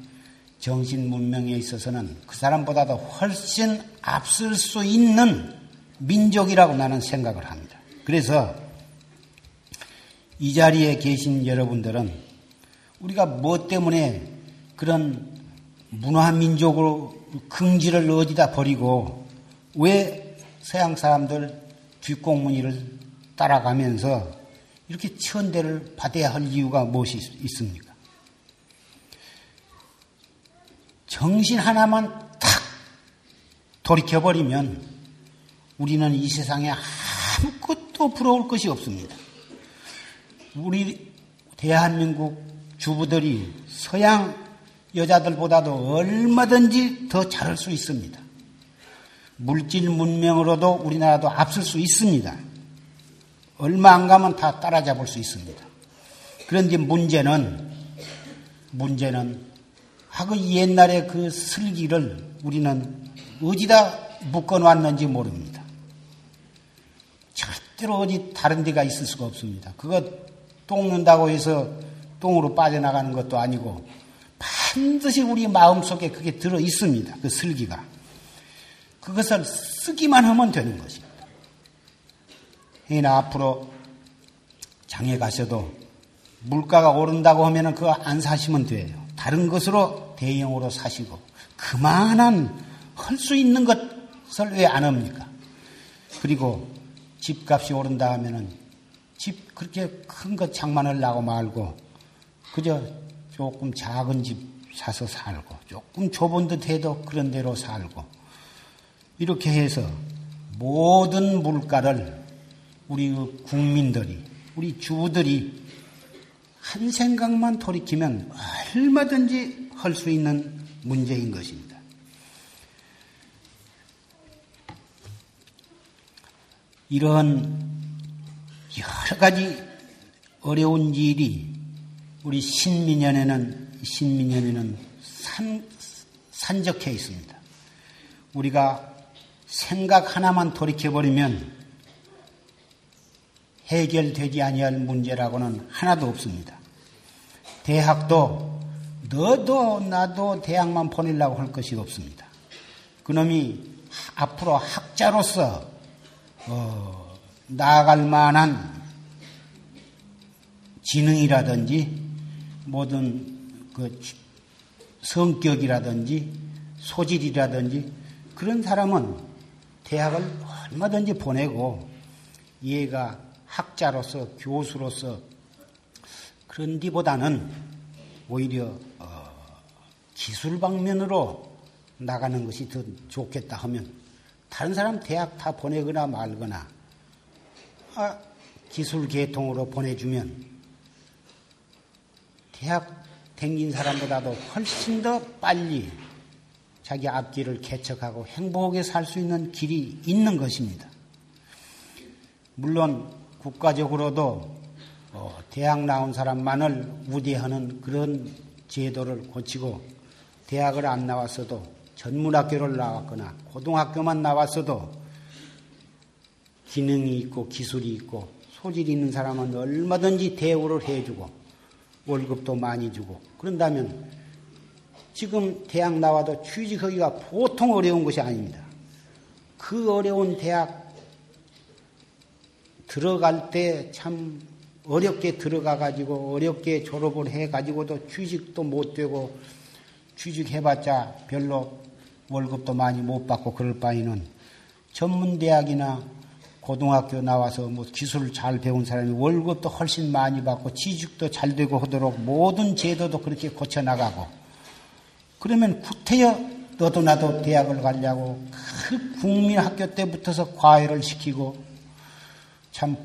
정신 문명에 있어서는 그 사람보다도 훨씬 앞설 수 있는 민족이라고 나는 생각을 합니다. 그래서 이 자리에 계신 여러분들은 우리가 뭐 때문에 그런 문화민족으로 긍지를 어디다 버리고 왜 서양 사람들 뒷공무니를 따라가면서 이렇게 천대를 받아야 할 이유가 무엇이 있습니까? 정신 하나만 탁 돌이켜버리면 우리는 이 세상에 아무것도 부러울 것이 없습니다. 우리 대한민국 주부들이 서양 여자들보다도 얼마든지 더 잘할 수 있습니다. 물질 문명으로도 우리나라도 앞설 수 있습니다. 얼마 안 가면 다 따라잡을 수 있습니다. 그런데 문제는, 문제는, 하고 옛날에 그 슬기를 우리는 어디다 묶어놨는지 모릅니다. 절대로 어디 다른 데가 있을 수가 없습니다. 그거 똥는다고 해서 똥으로 빠져나가는 것도 아니고 반드시 우리 마음속에 그게 들어 있습니다. 그 슬기가. 그것을 쓰기만 하면 되는 것입니다. 이나 앞으로 장에 가셔도 물가가 오른다고 하면 그거 안 사시면 돼요. 다른 것으로 대형으로 사시고 그만한 할 수 있는 것을 왜 안 합니까? 그리고 집값이 오른다 하면은 집 그렇게 큰 것 장만을 나고 말고 그저 조금 작은 집 사서 살고 조금 좁은 듯 해도 그런 대로 살고 이렇게 해서 모든 물가를 우리 국민들이 우리 주부들이 한 생각만 돌이키면 얼마든지 할 수 있는 문제인 것입니다. 이런 여러 가지 어려운 일이 우리 신민년에는 신민년에는 산, 산적해 있습니다. 우리가 생각 하나만 돌이켜 버리면 해결되지 아니할 문제라고는 하나도 없습니다. 대학도 너도 나도 대학만 보내려고 할 것이 없습니다. 그놈이 앞으로 학자로서 어, 나아갈 만한 지능이라든지 모든 그 성격이라든지 소질이라든지 그런 사람은 대학을 얼마든지 보내고 얘가 학자로서 교수로서 그런 뒤보다는 오히려 어, 기술 방면으로 나가는 것이 더 좋겠다 하면 다른 사람 대학 다 보내거나 말거나 아, 기술 계통으로 보내주면 대학 댕긴 사람보다도 훨씬 더 빨리 자기 앞길을 개척하고 행복하게 살 수 있는 길이 있는 것입니다. 물론 국가적으로도 어, 대학 나온 사람만을 우대하는 그런 제도를 고치고 대학을 안 나왔어도 전문학교를 나왔거나 고등학교만 나왔어도 기능이 있고 기술이 있고 소질이 있는 사람은 얼마든지 대우를 해주고 월급도 많이 주고 그런다면 지금 대학 나와도 취직하기가 보통 어려운 것이 아닙니다. 그 어려운 대학 들어갈 때 참 어렵게 들어가 가지고 어렵게 졸업을 해 가지고도 취직도 못 되고 취직해봤자 별로 월급도 많이 못 받고 그럴 바에는 전문 대학이나 고등학교 나와서 뭐 기술을 잘 배운 사람이 월급도 훨씬 많이 받고 취직도 잘 되고 하도록 모든 제도도 그렇게 고쳐 나가고 그러면 구태여 너도 나도 대학을 가려고 그 국민 학교 때부터서 과외를 시키고 참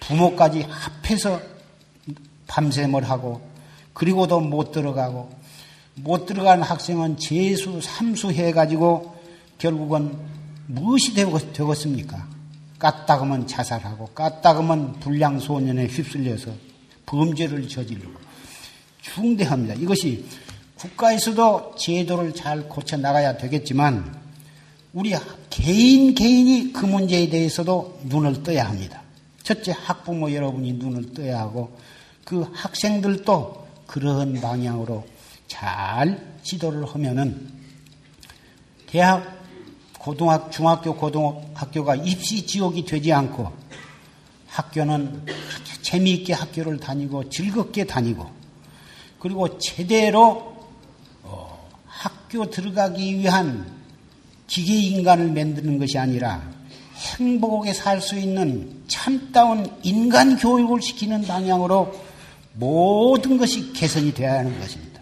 부모까지 합해서 밤샘을 하고 그리고도 못 들어가고 못 들어간 학생은 재수, 삼수 해가지고 결국은 무엇이 되고, 되겠습니까? 까딱하면 자살하고 까딱하면 불량소년에 휩쓸려서 범죄를 저지르고 중대합니다. 이것이 국가에서도 제도를 잘 고쳐 나가야 되겠지만 우리 개인 개인이 그 문제에 대해서도 눈을 떠야 합니다. 첫째 학부모 여러분이 눈을 떠야 하고 그 학생들도 그러한 방향으로 잘 지도를 하면은 대학 고등학 중학교 고등학교가 입시 지옥이 되지 않고 학교는 그렇게 재미있게 학교를 다니고 즐겁게 다니고 그리고 제대로 학교 들어가기 위한 기계 인간을 만드는 것이 아니라 행복하게 살 수 있는 참다운 인간 교육을 시키는 방향으로 모든 것이 개선이 되어야 하는 것입니다.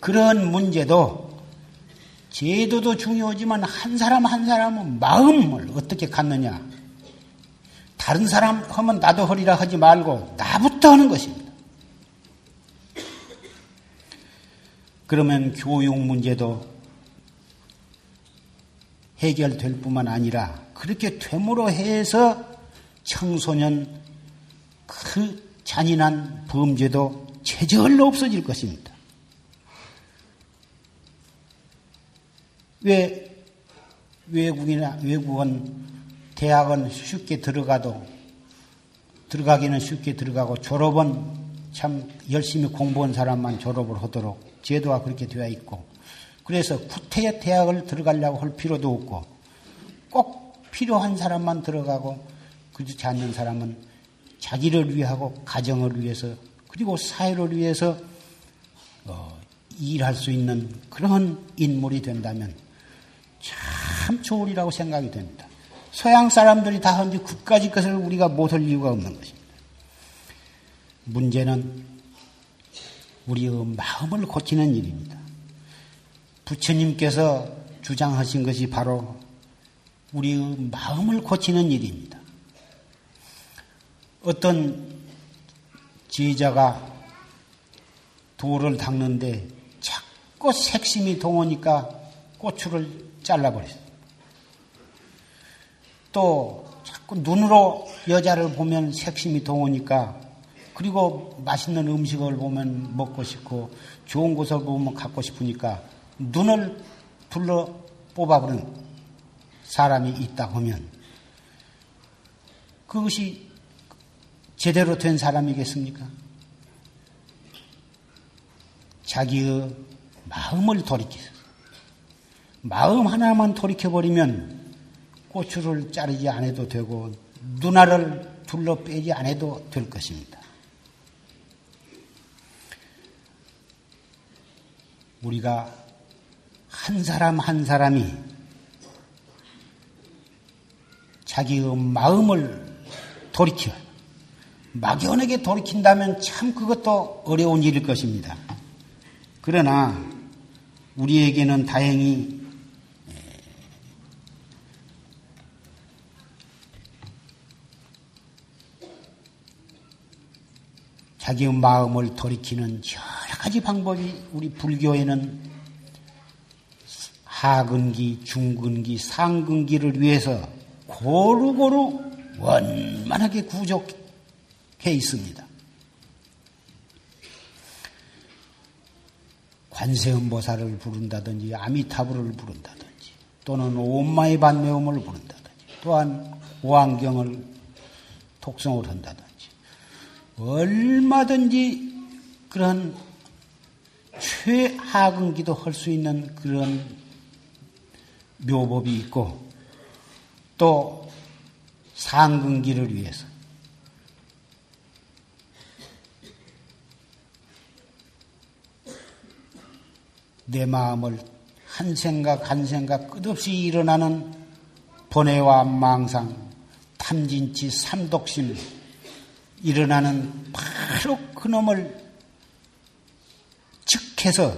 그런 문제도 제도도 중요하지만 한 사람 한 사람은 마음을 어떻게 갖느냐. 다른 사람 하면 나도 허리라 하지 말고 나부터 하는 것입니다. 그러면 교육 문제도 해결될 뿐만 아니라 그렇게 되므로 해서 청소년 그 잔인한 범죄도 최저로 없어질 것입니다. 왜 외국이나 외국은 대학은 쉽게 들어가도 들어가기는 쉽게 들어가고 졸업은 참 열심히 공부한 사람만 졸업을 하도록 제도가 그렇게 되어 있고 그래서 구태여 대학을 들어가려고 할 필요도 없고 꼭 필요한 사람만 들어가고 그렇지 않는 사람은 자기를 위하고 가정을 위해서 그리고 사회를 위해서 어, 일할 수 있는 그런 인물이 된다면 참 좋으리라고 생각이 됩니다. 서양 사람들이 다 한지 그까지 것을 우리가 못할 이유가 없는 것입니다. 문제는 우리의 마음을 고치는 일입니다. 부처님께서 주장하신 것이 바로 우리의 마음을 고치는 일입니다. 어떤 지휘자가 돌을 닦는데 자꾸 색심이 동하니까 고추를 잘라버렸어요. 또 자꾸 눈으로 여자를 보면 색심이 동하니까 그리고 맛있는 음식을 보면 먹고 싶고 좋은 곳을 보면 갖고 싶으니까 눈을 불러 뽑아버린 사람이 있다 하면 그것이 제대로 된 사람이겠습니까? 자기의 마음을 돌이키서 마음 하나만 돌이켜버리면 고추를 자르지 않아도 되고 누나를 둘러 빼지 않아도 될 것입니다. 우리가 한 사람 한 사람이 자기의 마음을 돌이켜 막연하게 돌이킨다면 참 그것도 어려운 일일 것입니다. 그러나 우리에게는 다행히 자기의 마음을 돌이키는 여러 가지 방법이 우리 불교에는 하근기, 중근기, 상근기를 위해서 고루고루 원만하게 구족해 있습니다. 관세음보살을 부른다든지 아미타불을 부른다든지 또는 온마의 반매음을 부른다든지 또한 오안경을 독성을 한다든지 얼마든지 그런 최하근 기도 할 수 있는 그런 묘법이 있고 또 상근기를 위해서. 내 마음을 한 생각 한 생각 끝없이 일어나는 번뇌와 망상, 탐진치, 삼독심 일어나는 바로 그놈을 즉해서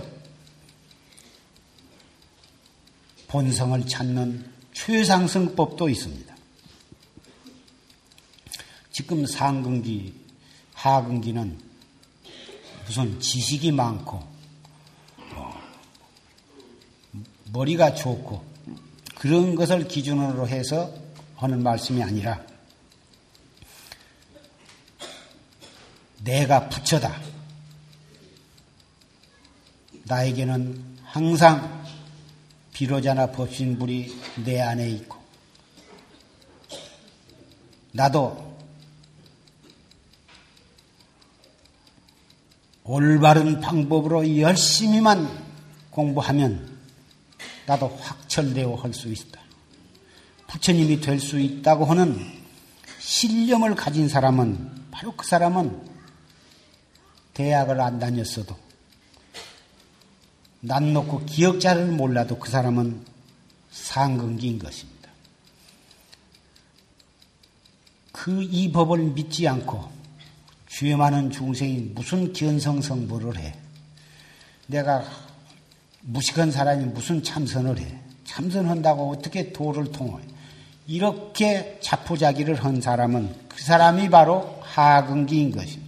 본성을 찾는 최상승법도 있습니다. 지금 상근기, 하근기는 무슨 지식이 많고 머리가 좋고 그런 것을 기준으로 해서 하는 말씀이 아니라 내가 부처다. 나에게는 항상 비로자나 법신불이 내 안에 있고 나도 올바른 방법으로 열심히만 공부하면 나도 확철되어 할 수 있다. 부처님이 될 수 있다고 하는 신념을 가진 사람은 바로 그 사람은 대학을 안 다녔어도 난 놓고 기억자를 몰라도 그 사람은 상근기인 것입니다. 그 이 법을 믿지 않고 죄 많은 중생이 무슨 견성성보를 해. 내가 무식한 사람이 무슨 참선을 해. 참선한다고 어떻게 도를 통해. 이렇게 자포자기를 한 사람은 그 사람이 바로 하근기인 것입니다.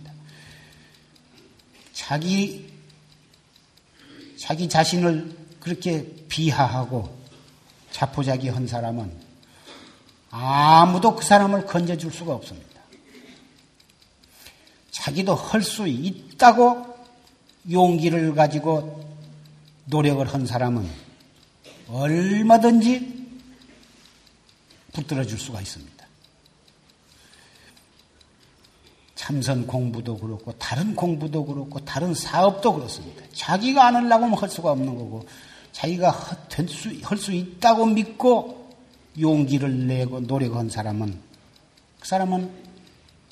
자기, 자기 자신을 그렇게 비하하고 자포자기 한 사람은 아무도 그 사람을 건져줄 수가 없습니다. 자기도 할 수 있다고 용기를 가지고 노력을 한 사람은 얼마든지 붙들어 줄 수가 있습니다. 참선 공부도 그렇고 다른 공부도 그렇고 다른 사업도 그렇습니다. 자기가 안 하려고 하면 할 수가 없는 거고 자기가 할수 있다고 믿고 용기를 내고 노력한 사람은 그 사람은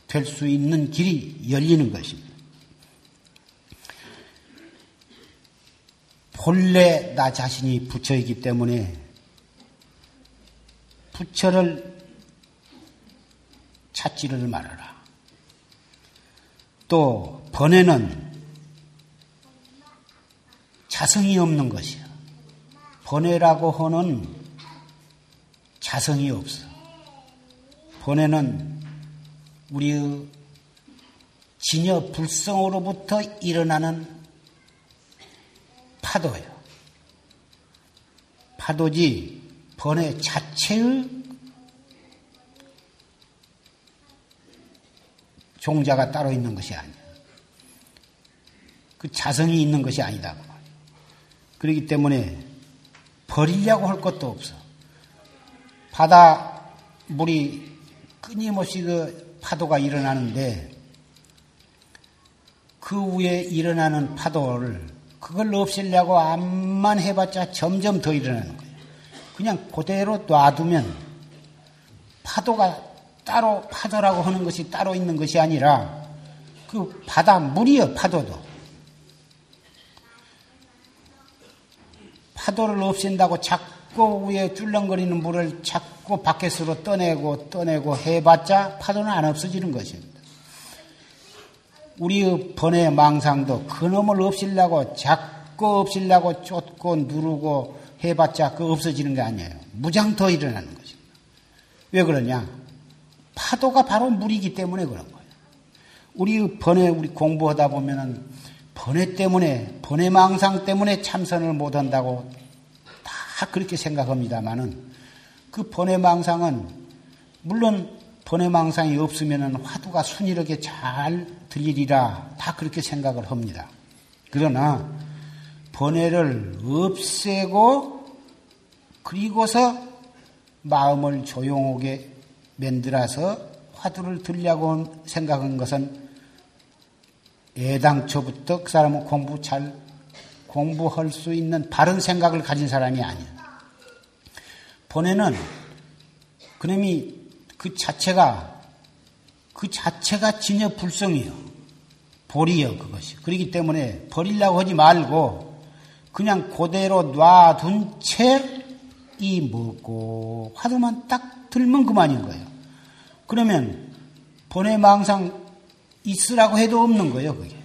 될 수 있는 길이 열리는 것입니다. 본래 나 자신이 부처이기 때문에 부처를 찾지를 말아라. 또 번에는 자성이 없는 것이야. 번외라고 하는 자성이 없어. 번외는 우리의 진여 불성으로부터 일어나는 파도예요. 파도지 번외 자체의 종자가 따로 있는 것이 아니야. 그 자성이 있는 것이 아니다. 그렇기 때문에 버리려고 할 것도 없어. 바다 물이 끊임없이 그 파도가 일어나는데 그 위에 일어나는 파도를 그걸 없애려고 암만 해봤자 점점 더 일어나는 거예요. 그냥 그대로 놔두면 파도가 따로 파도라고 하는 것이 따로 있는 것이 아니라 그 바다 물이요 파도도 파도를 없앤다고 자꾸 위에 줄렁거리는 물을 자꾸 바깥으로 떠내고 떠내고 해봤자 파도는 안 없어지는 것입니다. 우리의 번외 망상도 그놈을 없애려고 자꾸 없애려고 쫓고 누르고 해봤자 그 없어지는 게 아니에요. 무장 더 일어나는 것입니다. 왜 그러냐? 파도가 바로 물이기 때문에 그런 거예요. 우리 번외 우리 공부하다 보면은 번외 때문에 번외 망상 때문에 참선을 못 한다고 다 그렇게 생각합니다만은 그 번외 망상은 물론 번외 망상이 없으면은 화두가 순이하게 잘 들리리라 다 그렇게 생각을 합니다. 그러나 번외를 없애고 그리고서 마음을 조용하게 만들어서 화두를 들려고 생각한 것은 애당초부터 그 사람은 공부 잘 공부할 수 있는 바른 생각을 가진 사람이 아니야. 번에는 그놈이 그 자체가 그 자체가 진여 불성이요. 볼이요, 그것이. 그렇기 때문에 버리려고 하지 말고 그냥 그대로 놔둔 채 이 먹고 화두만 딱 들면 그만인 거예요. 그러면 번외 망상 있으라고 해도 없는 거예요, 그게.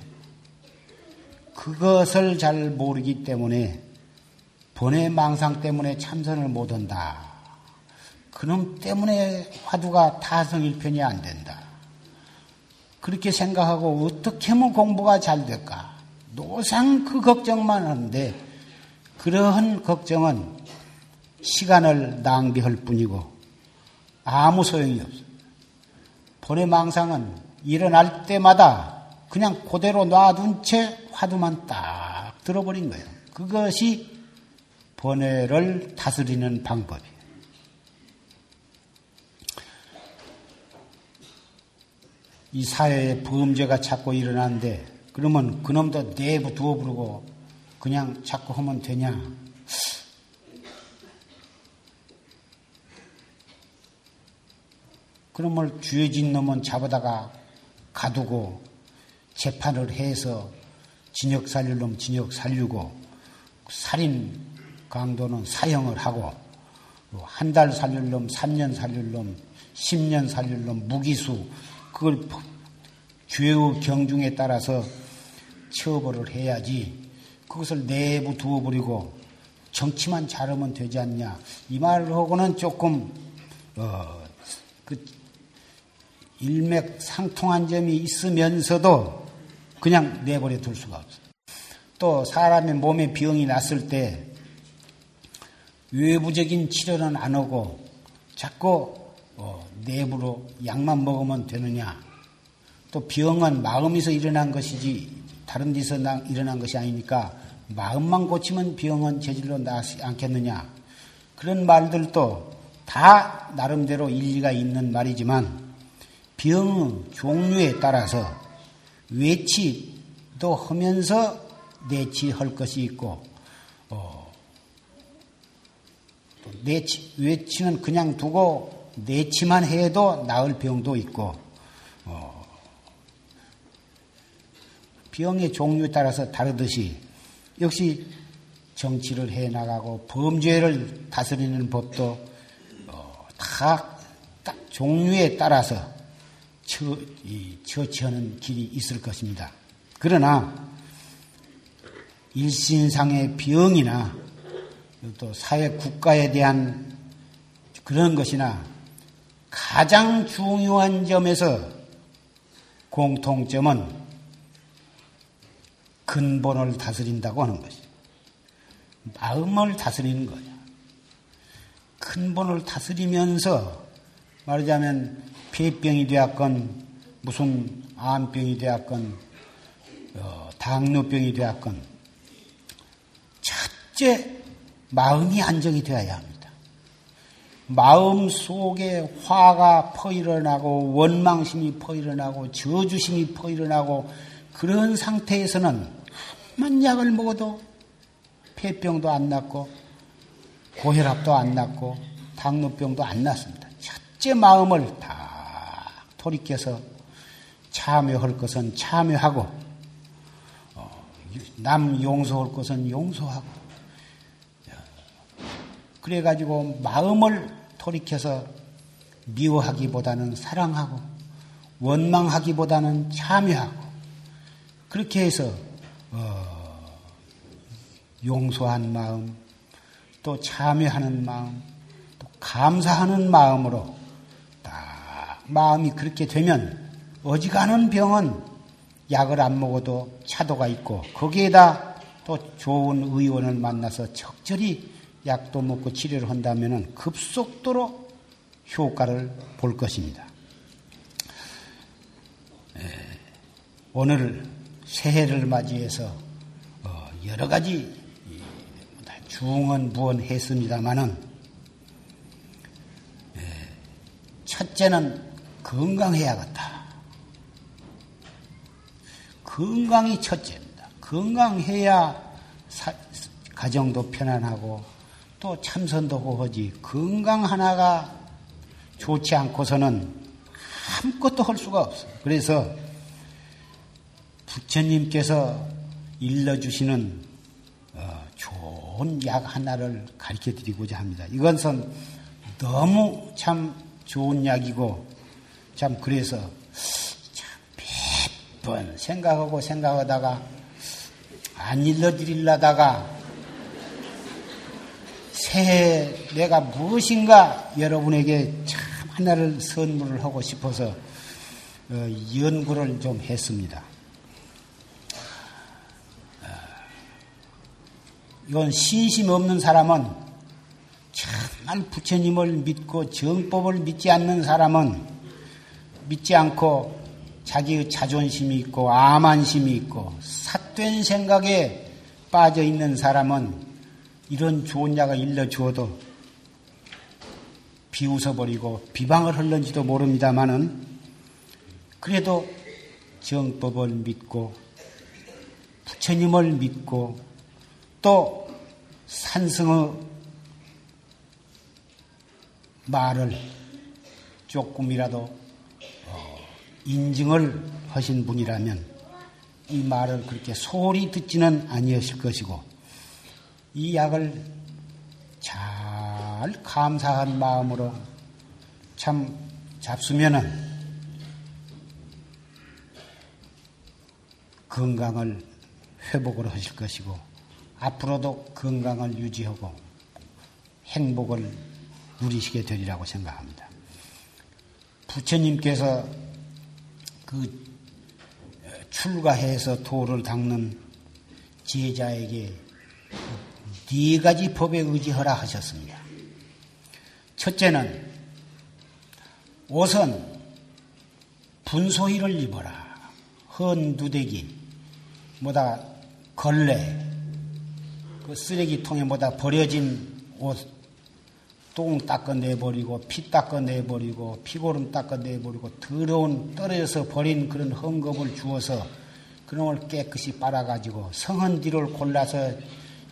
그것을 잘 모르기 때문에 번외 망상 때문에 참선을 못 한다. 그놈 때문에 화두가 타성일편이 안 된다. 그렇게 생각하고 어떻게 하면 공부가 잘 될까? 노상 그 걱정만 하는데 그러한 걱정은 시간을 낭비할 뿐이고 아무 소용이 없어. 번외 망상은 일어날 때마다 그냥 그대로 놔둔 채 화두만 딱 들어버린 거예요. 그것이 번뇌를 다스리는 방법이에요. 이 사회에 범죄가 자꾸 일어나는데 그러면 그놈도 내부 두어 부르고 그냥 자꾸 하면 되냐? 그놈을 죄진 놈은 잡아다가 가두고 재판을 해서 진역 살릴 놈 진역 살리고 살인 강도는 사형을 하고 한 달 살릴 놈, 3년 살릴 놈, 10년 살릴 놈, 무기수. 그걸 죄의 경중에 따라서 처벌을 해야지. 그것을 내부 두어버리고 정치만 잘하면 되지 않냐. 이 말을 하고는 조금 어, 그 일맥상통한 점이 있으면서도 그냥 내버려 둘 수가 없어. 또 사람의 몸에 병이 났을 때 외부적인 치료는 안 하고 자꾸 어, 내부로 약만 먹으면 되느냐. 또 병은 마음에서 일어난 것이지 다른 데서 일어난 것이 아니니까 마음만 고치면 병은 재질로 나지 않겠느냐. 그런 말들도 다 나름대로 일리가 있는 말이지만 병 종류에 따라서 외치도 하면서 내치할 것이 있고 어, 내치, 외치는 그냥 두고 내치만 해도 나을 병도 있고 어, 병의 종류에 따라서 다르듯이 역시 정치를 해 나가고 범죄를 다스리는 법도 어, 다딱 종류에 따라서 처, 처치하는 길이 있을 것입니다. 그러나 일신상의 병이나 또 사회 국가에 대한 그런 것이나 가장 중요한 점에서 공통점은 근본을 다스린다고 하는 것이 마음을 다스리는 거냐. 근본을 다스리면서 말하자면 폐병이 되었건 무슨 암병이 되었건 어, 당뇨병이 되었건 첫째 마음이 안정이 되어야 합니다. 마음 속에 화가 퍼일어나고 원망심이 퍼일어나고 저주심이 퍼일어나고 그런 상태에서는 조그만 약을 먹어도 폐병도 안 낫고 고혈압도 안 낫고 당뇨병도 안 낫습니다. 첫째 마음을 다 돌이켜서 참여할 것은 참여하고 어, 남 용서할 것은 용서하고 그래 가지고 마음을 돌이켜서 미워하기보다는 사랑하고 원망하기보다는 참여하고 그렇게 해서 어, 용서한 마음 또 참여하는 마음 또 감사하는 마음으로 딱 마음이 그렇게 되면 어지간한 병은 약을 안 먹어도 차도가 있고 거기에다 또 좋은 의원을 만나서 적절히 약도 먹고 치료를 한다면 급속도로 효과를 볼 것입니다. 오늘 새해를 맞이해서 어, 여러 가지 중언 부언 했습니다마는 첫째는 건강해야겠다. 건강이 첫째입니다. 건강해야 사, 가정도 편안하고 또 참선도 하지 건강 하나가 좋지 않고서는 아무것도 할 수가 없어요. 그래서 부처님께서 일러주시는 어, 좋은 약 하나를 가르쳐 드리고자 합니다. 이것은 너무 참 좋은 약이고 참 그래서 참몇번 생각하고 생각하다가 안 일러드리려다가 새해 내가 무엇인가 여러분에게 참 하나를 선물을 하고 싶어서 어, 연구를 좀 했습니다. 어, 이건 신심 없는 사람은 정말 부처님을 믿고 정법을 믿지 않는 사람은 믿지 않고 자기의 자존심이 있고 암한심이 있고 삿된 생각에 빠져 있는 사람은 이런 좋은 약을 일러주어도 비웃어버리고 비방을 흘는지도 모릅니다만은 그래도 정법을 믿고 부처님을 믿고 또 산승의 말을 조금이라도 어, 인증을 하신 분이라면 이 말을 그렇게 소홀히 듣지는 아니었을 것이고 이 약을 잘 감사한 마음으로 참 잡수면은 건강을 회복을 하실 것이고 앞으로도 건강을 유지하고 행복을 누리시게 되리라고 생각합니다. 부처님께서 그 출가해서 도를 닦는 제자에게 네 가지 법에 의지하라 하셨습니다. 첫째는 옷은 분소희를 입어라. 헌 누대기, 뭐다 걸레, 그 쓰레기통에 뭐다 버려진 옷, 똥 닦아내버리고, 피 닦아내버리고, 피고름 닦아내버리고, 더러운 떨어져서 버린 그런 헝겊을 주어서 걸 깨끗이 빨아가지고 성은 뒤를 골라서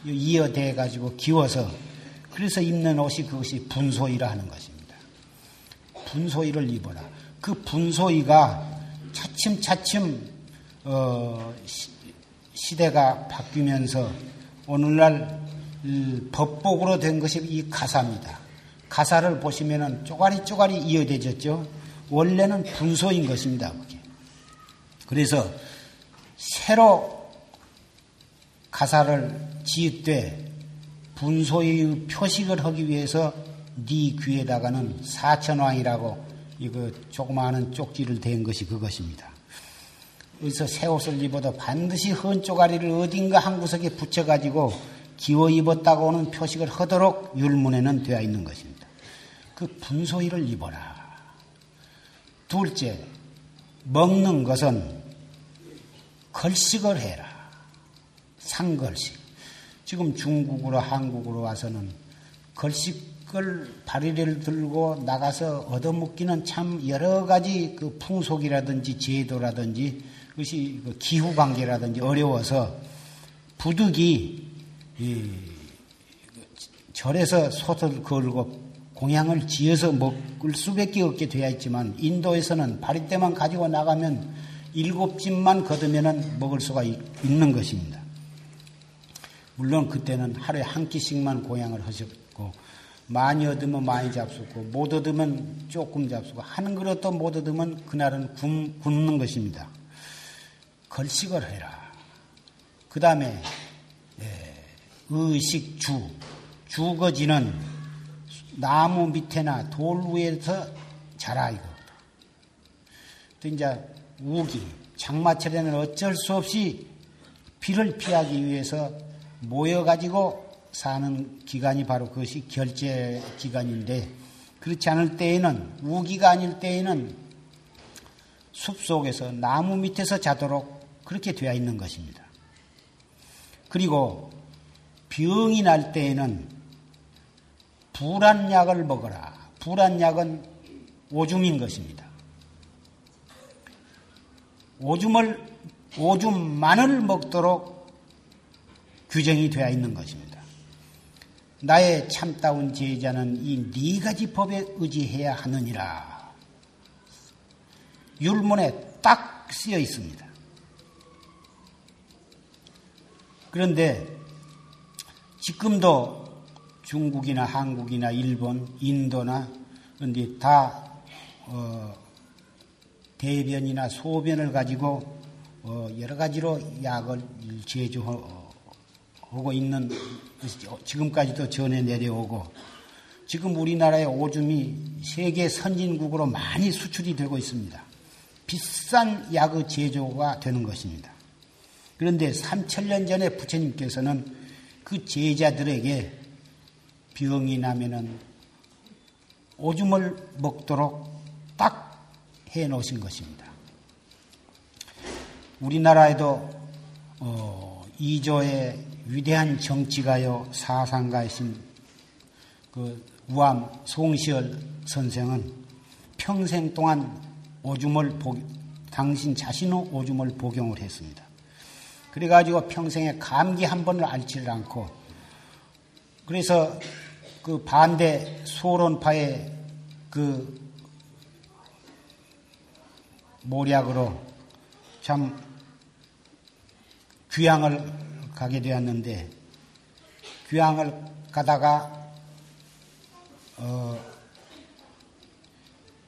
이어대 가지고 기워서 그래서 입는 옷이 그것이 분소이라 하는 것입니다. 분소이를 입어라. 그 분소이가 차츰차츰 어, 시, 대가 바뀌면서 오늘날 법복으로 된 것이 이 가사입니다. 가사를 보시면은 쪼가리 쪼가리 이어대졌죠. 원래는 분소인 것입니다. 그래서 새로 가사를 짓되 분소의 표식을 하기 위해서 네 귀에다가는 사천왕이라고 이거 조그마한 쪽지를 댄 것이 그것입니다. 그래서 새 옷을 입어도 반드시 헌 쪼가리를 어딘가 한 구석에 붙여가지고 기워 입었다고는 표식을 하도록 율문에는 되어 있는 것입니다. 그 분소이를 입어라. 둘째, 먹는 것은 걸식을 해라. 상걸식. 지금 중국으로 한국으로 와서는 걸식을 발의를 들고 나가서 얻어먹기는 참 여러 가지 그 풍속이라든지 제도라든지 그것이 그 기후 관계라든지 어려워서 부득이 절에서 솥을 걸고 공양을 지어서 먹을 수밖에 없게 되어 있지만 인도에서는 바리떼만 가지고 나가면 일곱 집만 거두면 먹을 수가 있는 것입니다. 물론 그때는 하루에 한 끼씩만 공양을 하셨고 많이 얻으면 많이 잡수고 못 얻으면 조금 잡수고 한 그릇도 못 얻으면 그날은 굶, 는 것입니다. 걸식을 해라. 그 다음에 예, 의식주 주거지는 나무 밑에나 돌 위에서 자라 이거. 또 이제 우기 장마철에는 어쩔 수 없이 비를 피하기 위해서 모여 가지고 사는 기간이 바로 그것이 결제 기간인데 그렇지 않을 때에는 우기가 아닐 때에는 숲 속에서 나무 밑에서 자도록 그렇게 되어 있는 것입니다. 그리고 병이 날 때에는 불안약을 먹어라. 불안약은 오줌인 것입니다. 오줌을 오줌만을 먹도록 규정이 되어 있는 것입니다. 나의 참다운 제자는 이 네 가지 법에 의지해야 하느니라. 율문에 딱 쓰여 있습니다. 그런데 지금도 중국이나 한국이나 일본, 인도나 그런데 다 어, 대변이나 소변을 가지고 어, 여러 가지로 약을 제조하고 있는 지금까지도 전해 내려오고 지금 우리나라의 오줌이 세계 선진국으로 많이 수출이 되고 있습니다. 비싼 약의 제조가 되는 것입니다. 그런데 3천년 전에 부처님께서는 그 제자들에게 병이 나면은 오줌을 먹도록 딱 해 놓으신 것입니다. 우리나라에도 어, 이조의 위대한 정치가요 사상가이신 그 우암 송시열 선생은 평생 동안 오줌을 복, 당신 자신의 오줌을 복용을 했습니다. 그래가지고 평생에 감기 한 번을 앓지를 않고 그래서 그 반대 소론파의 그 모략으로 참 귀향을 가게 되었는데 귀향을 가다가 어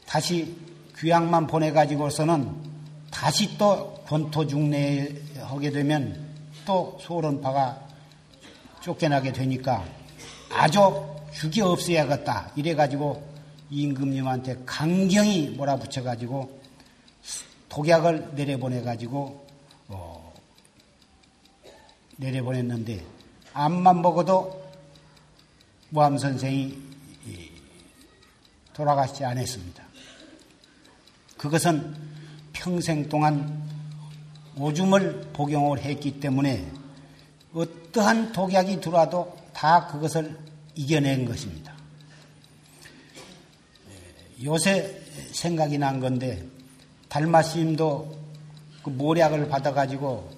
다시 귀향만 보내가지고서는 다시 또 권토 중내하게 되면 또 소론파가 쫓겨나게 되니까 아주 죽이 없어야겠다. 이래가지고 임금님한테 강경히 몰아붙여가지고 독약을 내려보내가지고 어, 내려보냈는데 암만 먹어도 무암 선생이 돌아가시지 않았습니다. 그것은 평생 동안 오줌을 복용을 했기 때문에 어떠한 독약이 들어와도 다 그것을 이겨낸 것입니다. 요새 생각이 난 건데 달마스님도 그 모략을 받아가지고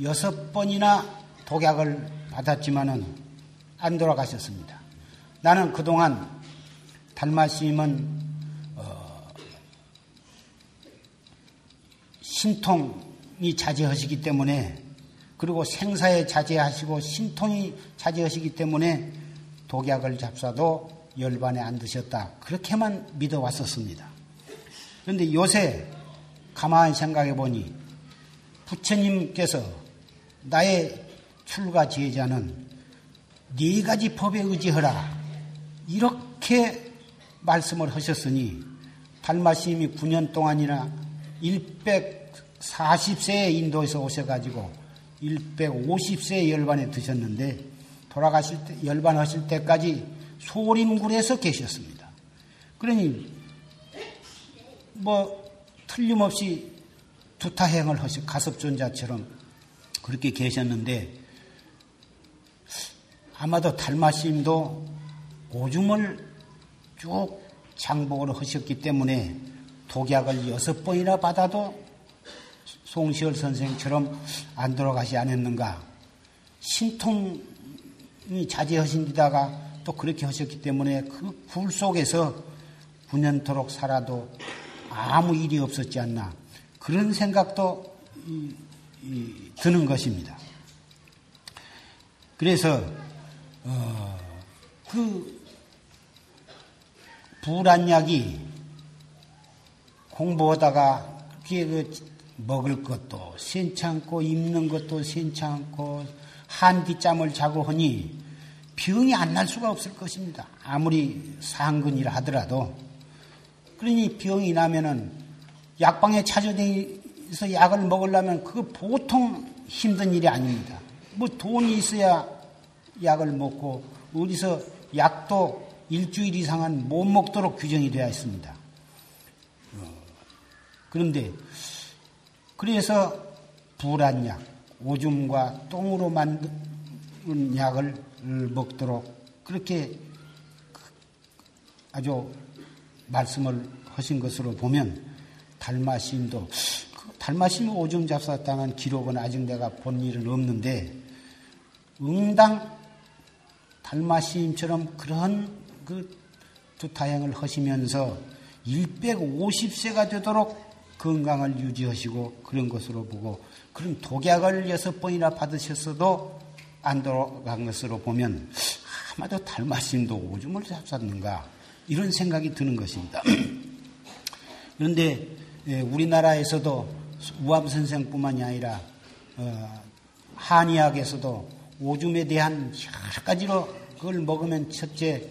여섯 번이나 독약을 받았지만은 안 돌아가셨습니다. 나는 그동안 달마스님은 어, 신통이 자제하시기 때문에 그리고 생사에 자제하시고 신통이 자제하시기 때문에 독약을 잡사도 열반에 안 드셨다. 그렇게만 믿어왔었습니다. 그런데 요새 가만히 생각해 보니 부처님께서 나의 출가 제자는 네 가지 법에 의지하라. 이렇게 말씀을 하셨으니 달마심이 9년 동안이나 140세에 인도에서 오셔가지고 150세 열반에 드셨는데 돌아가실 때, 열반하실 때까지 소림굴에서 계셨습니다. 그러니 뭐 틀림없이 두타행을 하시 가섭존자처럼 그렇게 계셨는데 아마도 달마심도 오줌을 쭉 장복을 하셨기 때문에 독약을 여섯 번이나 받아도 송시열 선생처럼 안 돌아가지 않았는가. 신통이 자제하신 데다가 또 그렇게 하셨기 때문에 그 굴 속에서 9년토록 살아도 아무 일이 없었지 않나 그런 생각도 드는 것입니다. 그래서 어, 그 불안약이 공부하다가 그게 그 먹을 것도 괜찮고 입는 것도 괜찮고 한디짬을 자고 하니 병이 안 날 수가 없을 것입니다. 아무리 상근이라 하더라도 그러니 병이 나면은 약방에 찾아다니서 약을 먹으려면 그거 보통 힘든 일이 아닙니다. 뭐 돈이 있어야 약을 먹고 어디서 약도 일주일 이상은 못 먹도록 규정이 되어 있습니다. 그런데 그래서 불안약, 오줌과 똥으로 만든 약을 먹도록 그렇게 아주 말씀을 하신 것으로 보면 달마시인도 그 달마시인 오줌 잡쌌다는 기록은 아직 내가 본 일은 없는데 응당 달마시인처럼 그런 그 두타행을 하시면서 150세가 되도록 건강을 유지하시고 그런 것으로 보고 그런 독약을 여섯 번이나 받으셨어도 안 돌아간 것으로 보면 아마도 달마신도 오줌을 잡쌌는가 이런 생각이 드는 것입니다. 그런데 예, 우리나라에서도 우암 선생뿐만이 아니라 어, 한의학에서도 오줌에 대한 여러 가지로 그걸 먹으면 첫째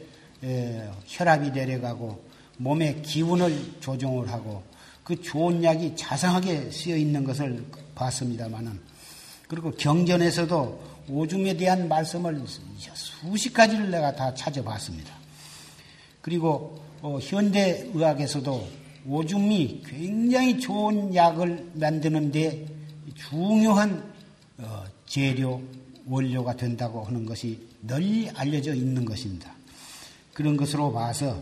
예, 혈압이 내려가고 몸의 기운을 조정을 하고 그 좋은 약이 자상하게 쓰여 있는 것을 봤습니다만은 그리고 경전에서도 오줌에 대한 말씀을 수십 가지를 내가 다 찾아봤습니다. 그리고 어, 현대 의학에서도 오줌이 굉장히 좋은 약을 만드는데 중요한 어, 재료 원료가 된다고 하는 것이 널리 알려져 있는 것입니다. 그런 것으로 봐서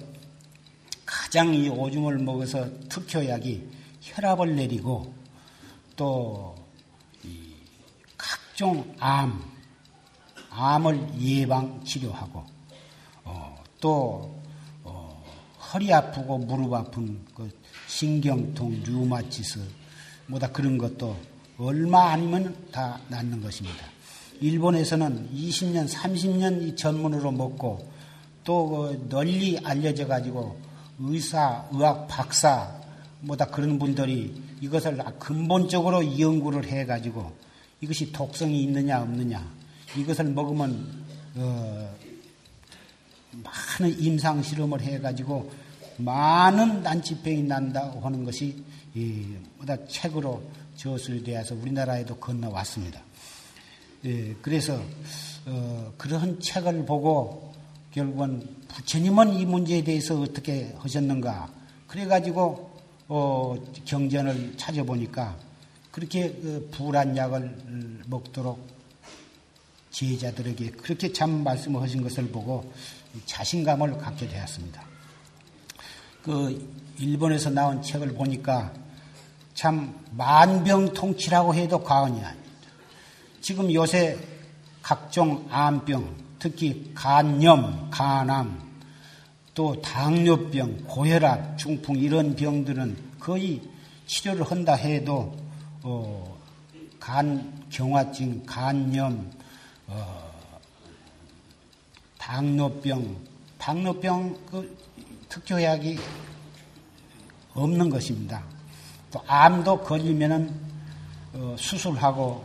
가장 이 오줌을 먹어서 특효약이 혈압을 내리고 또 각종 암, 암을 예방 치료하고 어, 또 어, 허리 아프고 무릎 아픈 그 신경통, 류마티스 뭐다 그런 것도 얼마 아니면 다 낫는 것입니다. 일본에서는 20년, 30년 이 전문으로 먹고 또 그 널리 알려져 가지고 의사, 의학 박사, 뭐다 그런 분들이 이것을 근본적으로 연구를 해 가지고 이것이 독성이 있느냐 없느냐 이것을 먹으면 어, 많은 임상 실험을 해가지고 많은 난치병이 난다고 하는 것이 이, 뭐다 책으로 저술되어서 우리나라에도 건너왔습니다. 예, 그래서 어, 그런 책을 보고 결국은 부처님은 이 문제에 대해서 어떻게 하셨는가? 그래가지고, 어, 경전을 찾아보니까 그렇게 그 불안 약을 먹도록 제자들에게 그렇게 참 말씀을 하신 것을 보고 자신감을 갖게 되었습니다. 그 일본에서 나온 책을 보니까 참 만병통치라고 해도 과언이 아닙니다. 지금 요새 각종 암병, 특히 간염, 간암, 또 당뇨병, 고혈압, 중풍 이런 병들은 거의 치료를 한다 해도 어, 간 경화증, 간염, 어, 당뇨병, 당뇨병 그 특효약이 없는 것입니다. 또 암도 걸리면은 어, 수술하고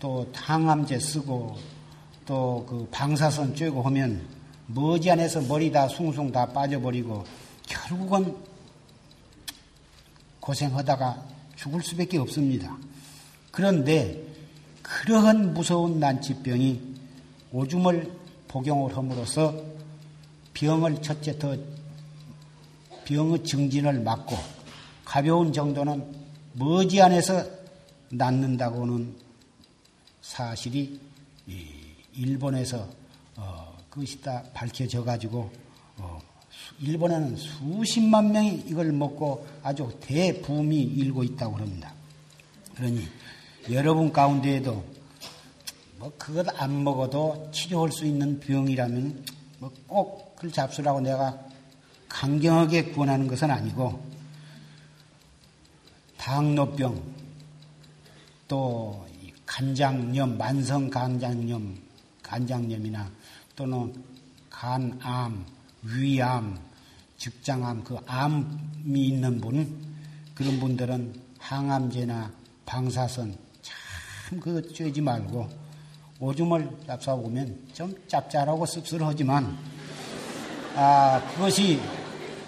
또 항암제 쓰고 또 그 방사선 쬐고 하면 머지않아서 머리 다 숭숭 다 빠져버리고 결국은 고생하다가 죽을 수밖에 없습니다. 그런데 그러한 무서운 난치병이 오줌을 복용을 함으로써 병을 첫째 더 병의 증진을 막고 가벼운 정도는 머지않아서 낫는다고는 사실이 일본에서 어, 그것이 다 밝혀져 가지고 어, 일본에는 수십만 명이 이걸 먹고 아주 대붐이 일고 있다고 합니다. 그러니 여러분 가운데에도 뭐 그것 안 먹어도 치료할 수 있는 병이라면 뭐 꼭 그걸 잡수라고 내가 강경하게 구원하는 것은 아니고 당뇨병 또 간장염 만성 간장염 간장염이나 또는 간암 위암 직장암 그 암이 있는 분 그런 분들은 항암제나 방사선 참 그거 쬐지 말고 오줌을 잡숴 보면 좀 짭짤하고 씁쓸하지만 아 그것이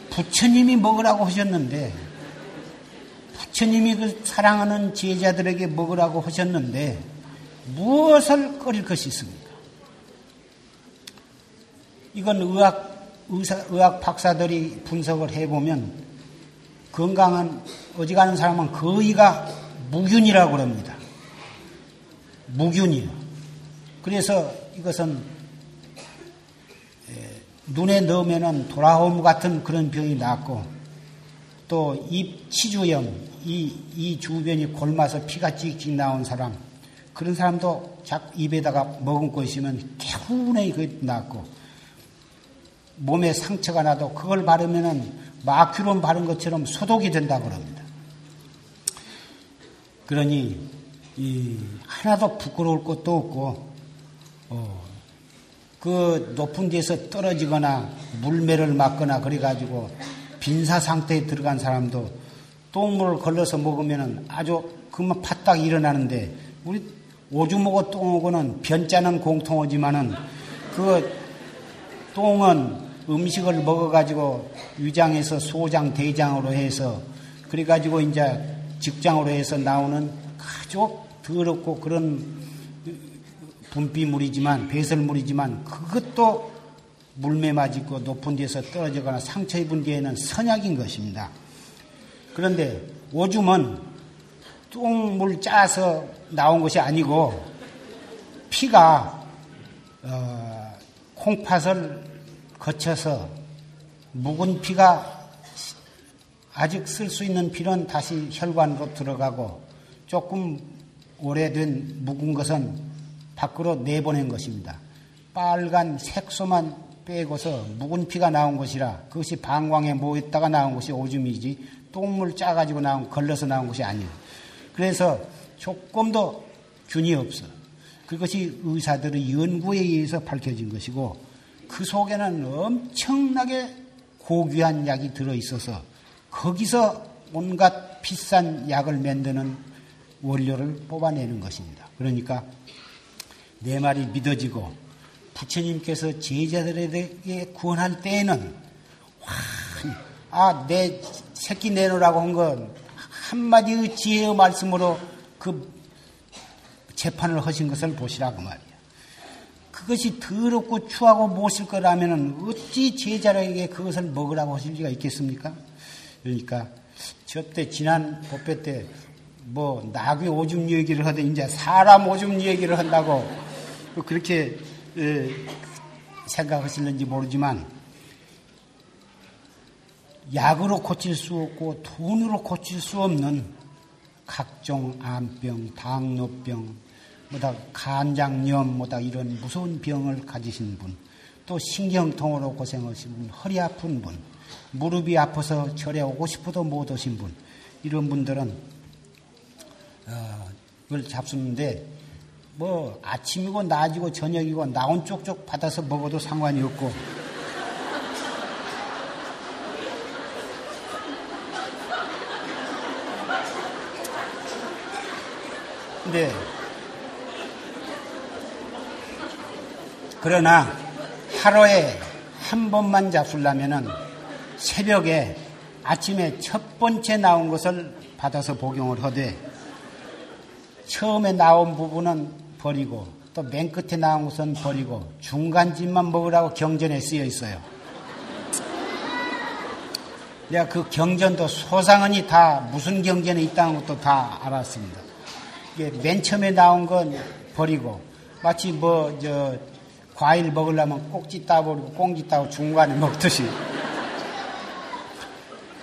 부처님이 먹으라고 하셨는데 부처님이 그 사랑하는 제자들에게 먹으라고 하셨는데 무엇을 끓일 것이 있습니까? 이건 의학 의사, 의학 박사들이 분석을 해보면 건강한 어지간한 사람은 거의가 무균이라고 그럽니다. 무균이요. 그래서 이것은 눈에 넣으면은 도라홈 같은 그런 병이 낫고 또 입 치주염 이, 이 주변이 골마서 피가 찍찍 나온 사람 그런 사람도 자꾸 입에다가 머금고 있으면 개운하게 그 낫고 몸에 상처가 나도 그걸 바르면은 마큐론 바른 것처럼 소독이 된다고 그럽니다. 그러니 이 하나도 부끄러울 것도 없고 어, 그 높은 데서 떨어지거나 물매를 맞거나 그래가지고 빈사 상태에 들어간 사람도 똥물을 걸러서 먹으면 아주 그만 파딱 일어나는데 우리 오줌하고 똥하고는 변자는 공통하지만은 그 똥은 음식을 먹어가지고 위장에서 소장, 대장으로 해서 그래가지고 이제 직장으로 해서 나오는 아주 더럽고 그런 분비물이지만 배설물이지만 그것도 물매 맞고 높은 데서 떨어지거나 상처 입은 뒤에는 선약인 것입니다. 그런데 오줌은 똥물 짜서 나온 것이 아니고 피가 어, 콩팥을 거쳐서 묵은 피가 아직 쓸 수 있는 피는 다시 혈관으로 들어가고 조금 오래된 묵은 것은 밖으로 내보낸 것입니다. 빨간 색소만 빼고서 묵은 피가 나온 것이라 그것이 방광에 모였다가 나온 것이 오줌이지 똥물 짜가지고 나온 걸러서 나온 것이 아니에요. 그래서 조금도 균이 없어. 그것이 의사들의 연구에 의해서 밝혀진 것이고 그 속에는 엄청나게 고귀한 약이 들어 있어서 거기서 온갖 비싼 약을 만드는 원료를 뽑아내는 것입니다. 그러니까 내 말이 믿어지고 부처님께서 제자들에게 구원할 때에는 아, 내 새끼 내놓으라고 한 건 한마디의 지혜의 말씀으로 그 재판을 하신 것을 보시라고 말이야. 그것이 더럽고 추하고 못쓸 거라면 어찌 제자에게 그것을 먹으라고 하실 리가 있겠습니까? 그러니까 저 때 지난 법회 때 뭐 나귀 오줌 얘기를 하든 이제 사람 오줌 얘기를 한다고 그렇게 생각하실는지 모르지만 약으로 고칠 수 없고 돈으로 고칠 수 없는 각종 암병, 당뇨병, 뭐다 간장염, 뭐다 이런 무서운 병을 가지신 분, 또 신경통으로 고생하신 분, 허리 아픈 분, 무릎이 아파서 절에 오고 싶어도 못 오신 분, 이런 분들은 어, 그걸 잡수는데 뭐 아침이고 낮이고 저녁이고 나온 쪽쪽 받아서 먹어도 상관이 없고. 근데 그러나 하루에 한 번만 잡수려면은 새벽에 아침에 첫 번째 나온 것을 받아서 복용을 하되 처음에 나온 부분은 버리고 또 맨 끝에 나온 것은 버리고 중간집만 먹으라고 경전에 쓰여 있어요. 내가 그 경전도 소상은이 다 무슨 경전에 있다는 것도 다 알았습니다. 이게 맨 처음에 나온 건 버리고 마치 뭐 저 과일 먹으려면 꼭지 따버리고 꽁지 따고 중간에 먹듯이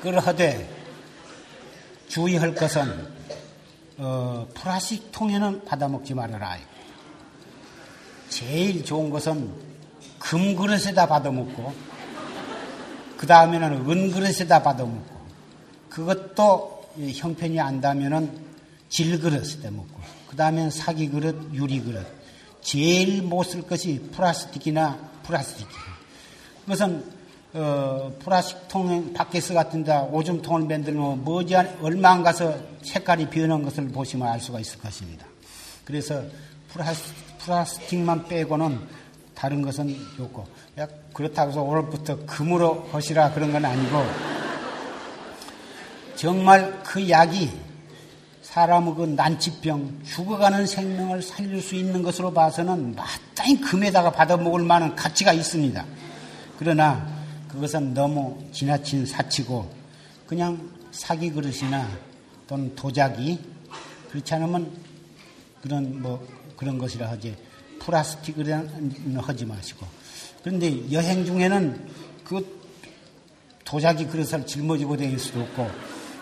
그러하되 주의할 것은 어, 플라스틱 통에는 받아 먹지 말아라. 제일 좋은 것은 금 그릇에다 받아먹고 그 다음에는 은 그릇에다 받아먹고 그것도 형편이 안다면은 질 그릇에다 먹고 그 다음엔 사기 그릇, 유리 그릇 제일 못 쓸 것이 플라스틱이나 플라스틱. 그것은 어, 플라스틱 통 바켓스 같은 데 오줌통을 만들면 머지 얼마 안 가서 색깔이 변한 것을 보시면 알 수가 있을 것입니다. 그래서 플라스틱, 플라스틱만 빼고는 다른 것은 좋고 그렇다고 해서 오늘부터 금으로 하시라 그런 건 아니고 정말 그 약이 사람의 그 난치병, 죽어가는 생명을 살릴 수 있는 것으로 봐서는 마땅히 금에다가 받아먹을 만한 가치가 있습니다. 그러나 그것은 너무 지나친 사치고 그냥 사기 그릇이나 또는 도자기 그렇지 않으면 그런 뭐 그런 것이라 하지 플라스틱을 하지 마시고 그런데 여행 중에는 그 도자기 그릇을 짊어지고 다닐 수도 없고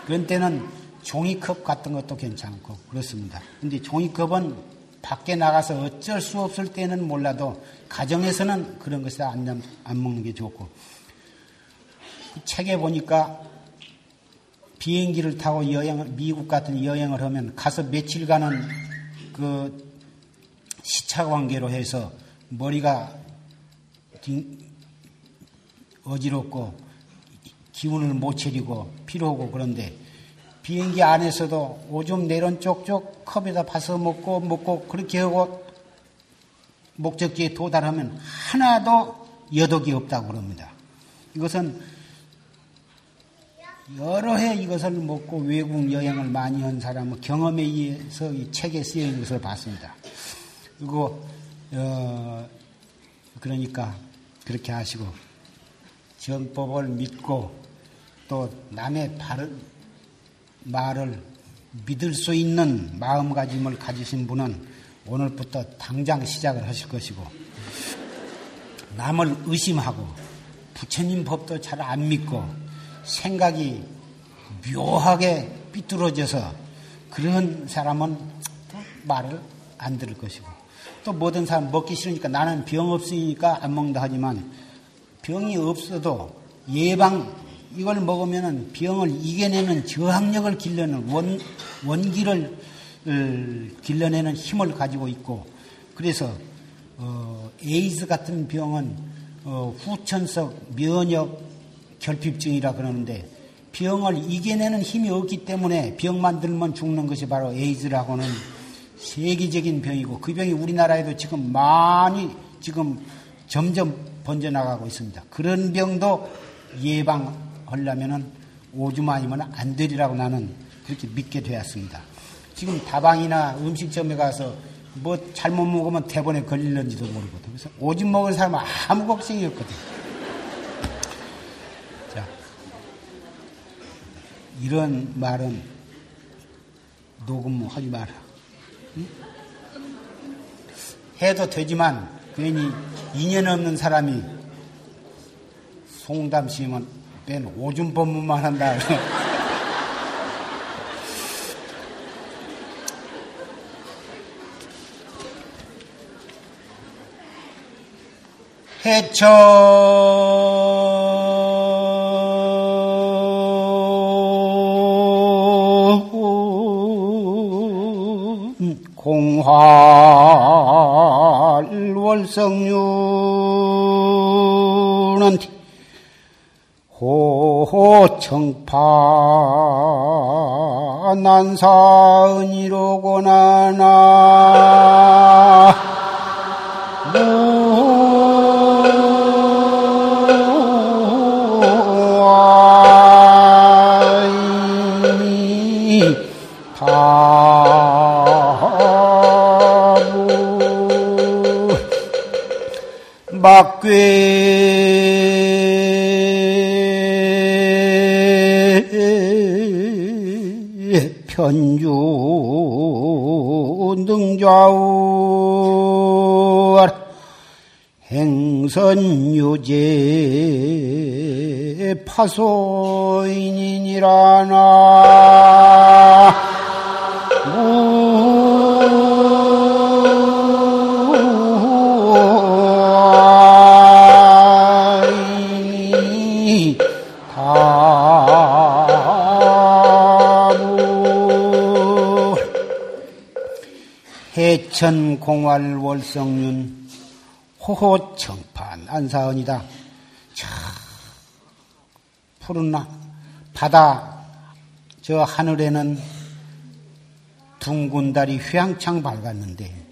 그런 때는 종이컵 같은 것도 괜찮고 그렇습니다. 근데 종이컵은 밖에 나가서 어쩔 수 없을 때는 몰라도 가정에서는 그런 것을 안, 안 먹는 게 좋고 그 책에 보니까 비행기를 타고 여행을 미국 같은 여행을 하면 가서 며칠간은 그 시차 관계로 해서 머리가 어지럽고 기운을 못 차리고 피로하고 그런데 비행기 안에서도 오줌 내론 쪽쪽 컵에다 파서 먹고 먹고 그렇게 하고 목적지에 도달하면 하나도 여독이 없다고 그럽니다. 이것은 여러 해 이것을 먹고 외국 여행을 많이 한 사람은 경험에 의해서 이 책에 쓰여 있는 것을 봤습니다. 그리고 어 그러니까 그렇게 하시고 정법을 믿고 또 남의 바른 말을 믿을 수 있는 마음가짐을 가지신 분은 오늘부터 당장 시작을 하실 것이고 남을 의심하고 부처님 법도 잘 안 믿고 생각이 묘하게 삐뚤어져서 그런 사람은 말을 안 들을 것이고 또 모든 사람 먹기 싫으니까 나는 병 없으니까 안 먹는다 하지만 병이 없어도 예방 이걸 먹으면 병을 이겨내는 저항력을 길러내는 원, 원기를 어, 길러내는 힘을 가지고 있고 그래서 어, 에이즈 같은 병은 어, 후천성 면역 결핍증이라 그러는데 병을 이겨내는 힘이 없기 때문에 병만 들면 죽는 것이 바로 에이즈라고는 세계적인 병이고 그 병이 우리나라에도 지금 많이 지금 점점 번져나가고 있습니다. 그런 병도 예방 하려면은 오줌 아니면 안 되리라고 나는 그렇게 믿게 되었습니다. 지금 다방이나 음식점에 가서 뭐 잘못 먹으면 대본에 걸릴는지도 모르거든. 그래서 오줌 먹을 사람은 아무 걱정이 없거든. 이런 말은 녹음하지 마라. 응? 해도 되지만 괜히 인연 없는 사람이 송담 심은 뺀 오줌 법문만 한다. 해처 호청파 난사은이로구나. 나 좌우 행선유제 파소인이니라나 해천 공활 월성윤 호호 청판 안사언이다. 저 푸른 바다 저 하늘에는 둥근 달이 휘황창 밝았는데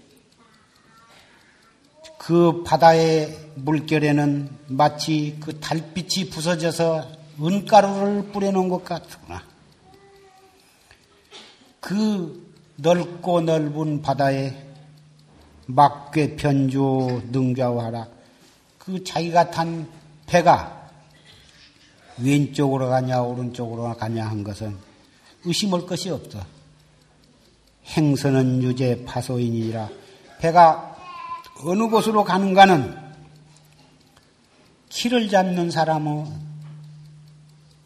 그 바다의 물결에는 마치 그 달빛이 부서져서 은가루를 뿌려놓은 것 같구나. 그 넓고 넓은 바다에 막괴 편주 능좌와라 그 자기가 탄 배가 왼쪽으로 가냐 오른쪽으로 가냐 한 것은 의심할 것이 없다. 행선은 유죄 파소인이라 배가 어느 곳으로 가는가는 키를 잡는 사람은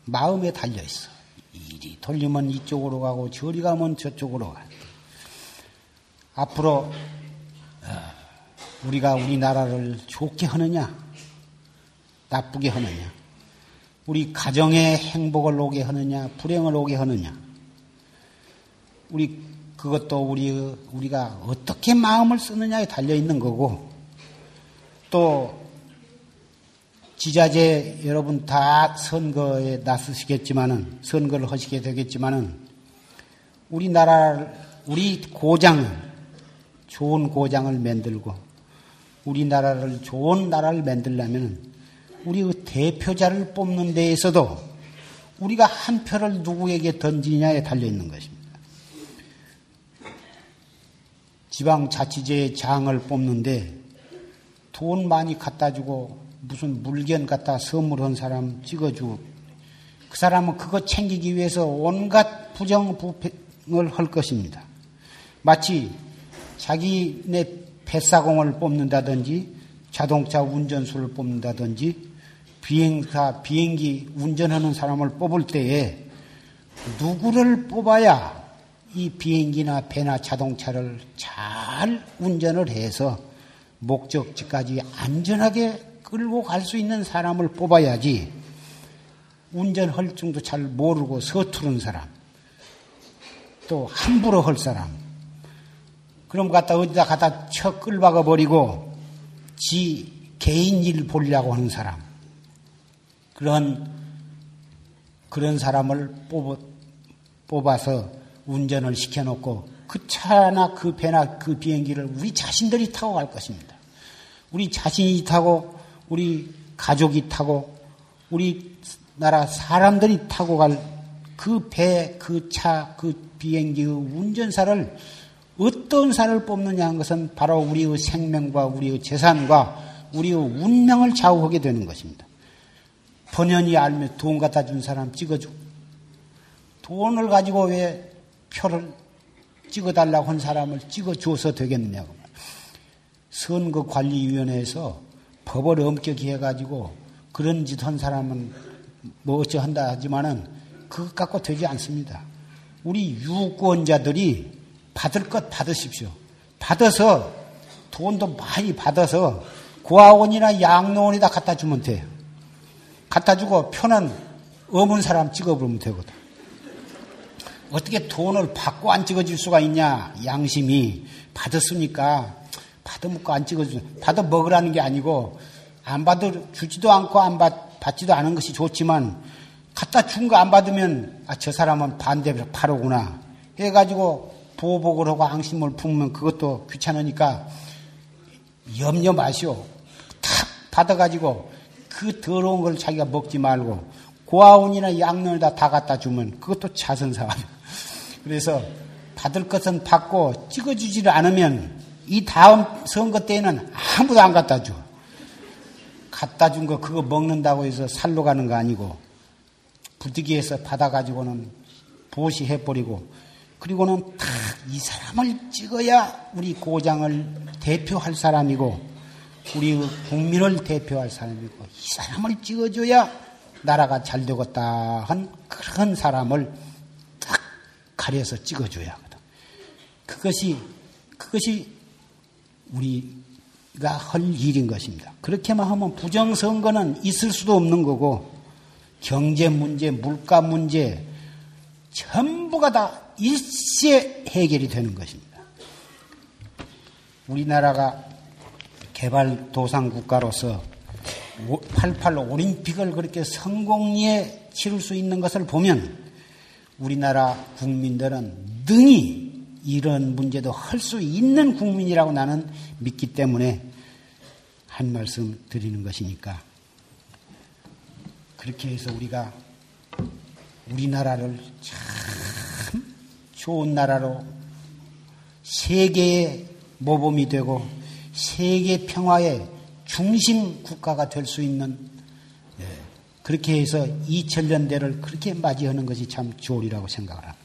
마음에 달려 있어. 이리 돌리면 이쪽으로 가고 저리 가면 저쪽으로 가. 앞으로 어, 우리가 우리나라를 좋게 하느냐, 나쁘게 하느냐, 우리 가정의 행복을 오게 하느냐, 불행을 오게 하느냐, 우리 그것도 우리, 우리가 어떻게 마음을 쓰느냐에 달려 있는 거고, 또, 지자재 여러분 다 선거에 나서시겠지만은, 선거를 하시게 되겠지만은, 우리나라, 우리 고장은 좋은 고장을 만들고, 우리나라를 좋은 나라를 만들려면, 우리 그 대표자를 뽑는 데에서도 우리가 한 표를 누구에게 던지냐에 달려 있는 것입니다. 지방자치제의 장을 뽑는데 돈 많이 갖다 주고 무슨 물건 갖다 선물한 사람 찍어주고 그 사람은 그거 챙기기 위해서 온갖 부정부패을 할 것입니다. 마치 자기네 뱃사공을 뽑는다든지 자동차 운전수를 뽑는다든지 비행사 비행기 운전하는 사람을 뽑을 때에 누구를 뽑아야 이 비행기나 배나 자동차를 잘 운전을 해서 목적지까지 안전하게 끌고 갈 수 있는 사람을 뽑아야지 운전할 줄도 잘 모르고 서투른 사람 또 함부로 할 사람 그럼 갖다 어디다 갖다 쳐 끌박아 버리고 지 개인 일 보려고 하는 사람 그런 그런 사람을 뽑아서 운전을 시켜놓고 그 차나 그 배나 그 비행기를 우리 자신들이 타고 갈 것입니다. 우리 자신이 타고 우리 가족이 타고 우리 나라 사람들이 타고 갈 그 배, 그 차, 그 비행기, 그 운전사를 어떤 사를 뽑느냐 하는 것은 바로 우리의 생명과 우리의 재산과 우리의 운명을 좌우하게 되는 것입니다. 번연히 알면 돈 갖다 준 사람 찍어주고 돈을 가지고 왜 표를 찍어달라고 한 사람을 찍어줘서 되겠느냐고. 선거관리위원회에서 법을 엄격히 해가지고 그런 짓 한 사람은 뭐 어찌 한다 하지만은 그것 갖고 되지 않습니다. 우리 유권자들이 받을 것 받으십시오. 받아서 돈도 많이 받아서 고아원이나 양로원에다 갖다 주면 돼요. 갖다 주고 표는 어문 사람 찍어보면 되거든. 어떻게 돈을 받고 안 찍어줄 수가 있냐? 양심이 받았으니까 받아 먹고 안 찍어주. 받아 먹으라는 게 아니고 안 받아 주지도 않고 안 받, 받지도 않은 것이 좋지만 갖다 준 거 안 받으면 아 저 사람은 반대로 바로구나 해가지고 보복을 하고 앙심을 품으면 그것도 귀찮으니까 염려 마시오. 탁 받아가지고 그 더러운 걸 자기가 먹지 말고 고아원이나 양론에다 다 갖다 주면 그것도 자선사가 그래서 받을 것은 받고 찍어주지를 않으면 이 다음 선거 때에는 아무도 안 갖다 줘. 갖다 준 거 그거 먹는다고 해서 살로 가는 거 아니고 부득이해서 받아가지고는 보시해버리고 그리고는 다 이 사람을 찍어야 우리 고장을 대표할 사람이고 우리 국민을 대표할 사람이고 이 사람을 찍어줘야 나라가 잘 되겠다 한 그런 사람을 가려서 찍어줘야 하거든. 그것이, 그것이 우리가 할 일인 것입니다. 그렇게만 하면 부정선거는 있을 수도 없는 거고, 경제 문제, 물가 문제, 전부가 다 일시에 해결이 되는 것입니다. 우리나라가 개발 도상 국가로서 88 올림픽을 그렇게 성공리에 치를 수 있는 것을 보면 우리나라 국민들은 능히 이런 문제도 할 수 있는 국민이라고 나는 믿기 때문에 한 말씀 드리는 것이니까 그렇게 해서 우리가 우리나라를 참 좋은 나라로 세계의 모범이 되고 세계 평화의 중심 국가가 될 수 있는 예, 그렇게 해서 2000년대를 그렇게 맞이하는 것이 참 좋으리라고 생각을 합니다.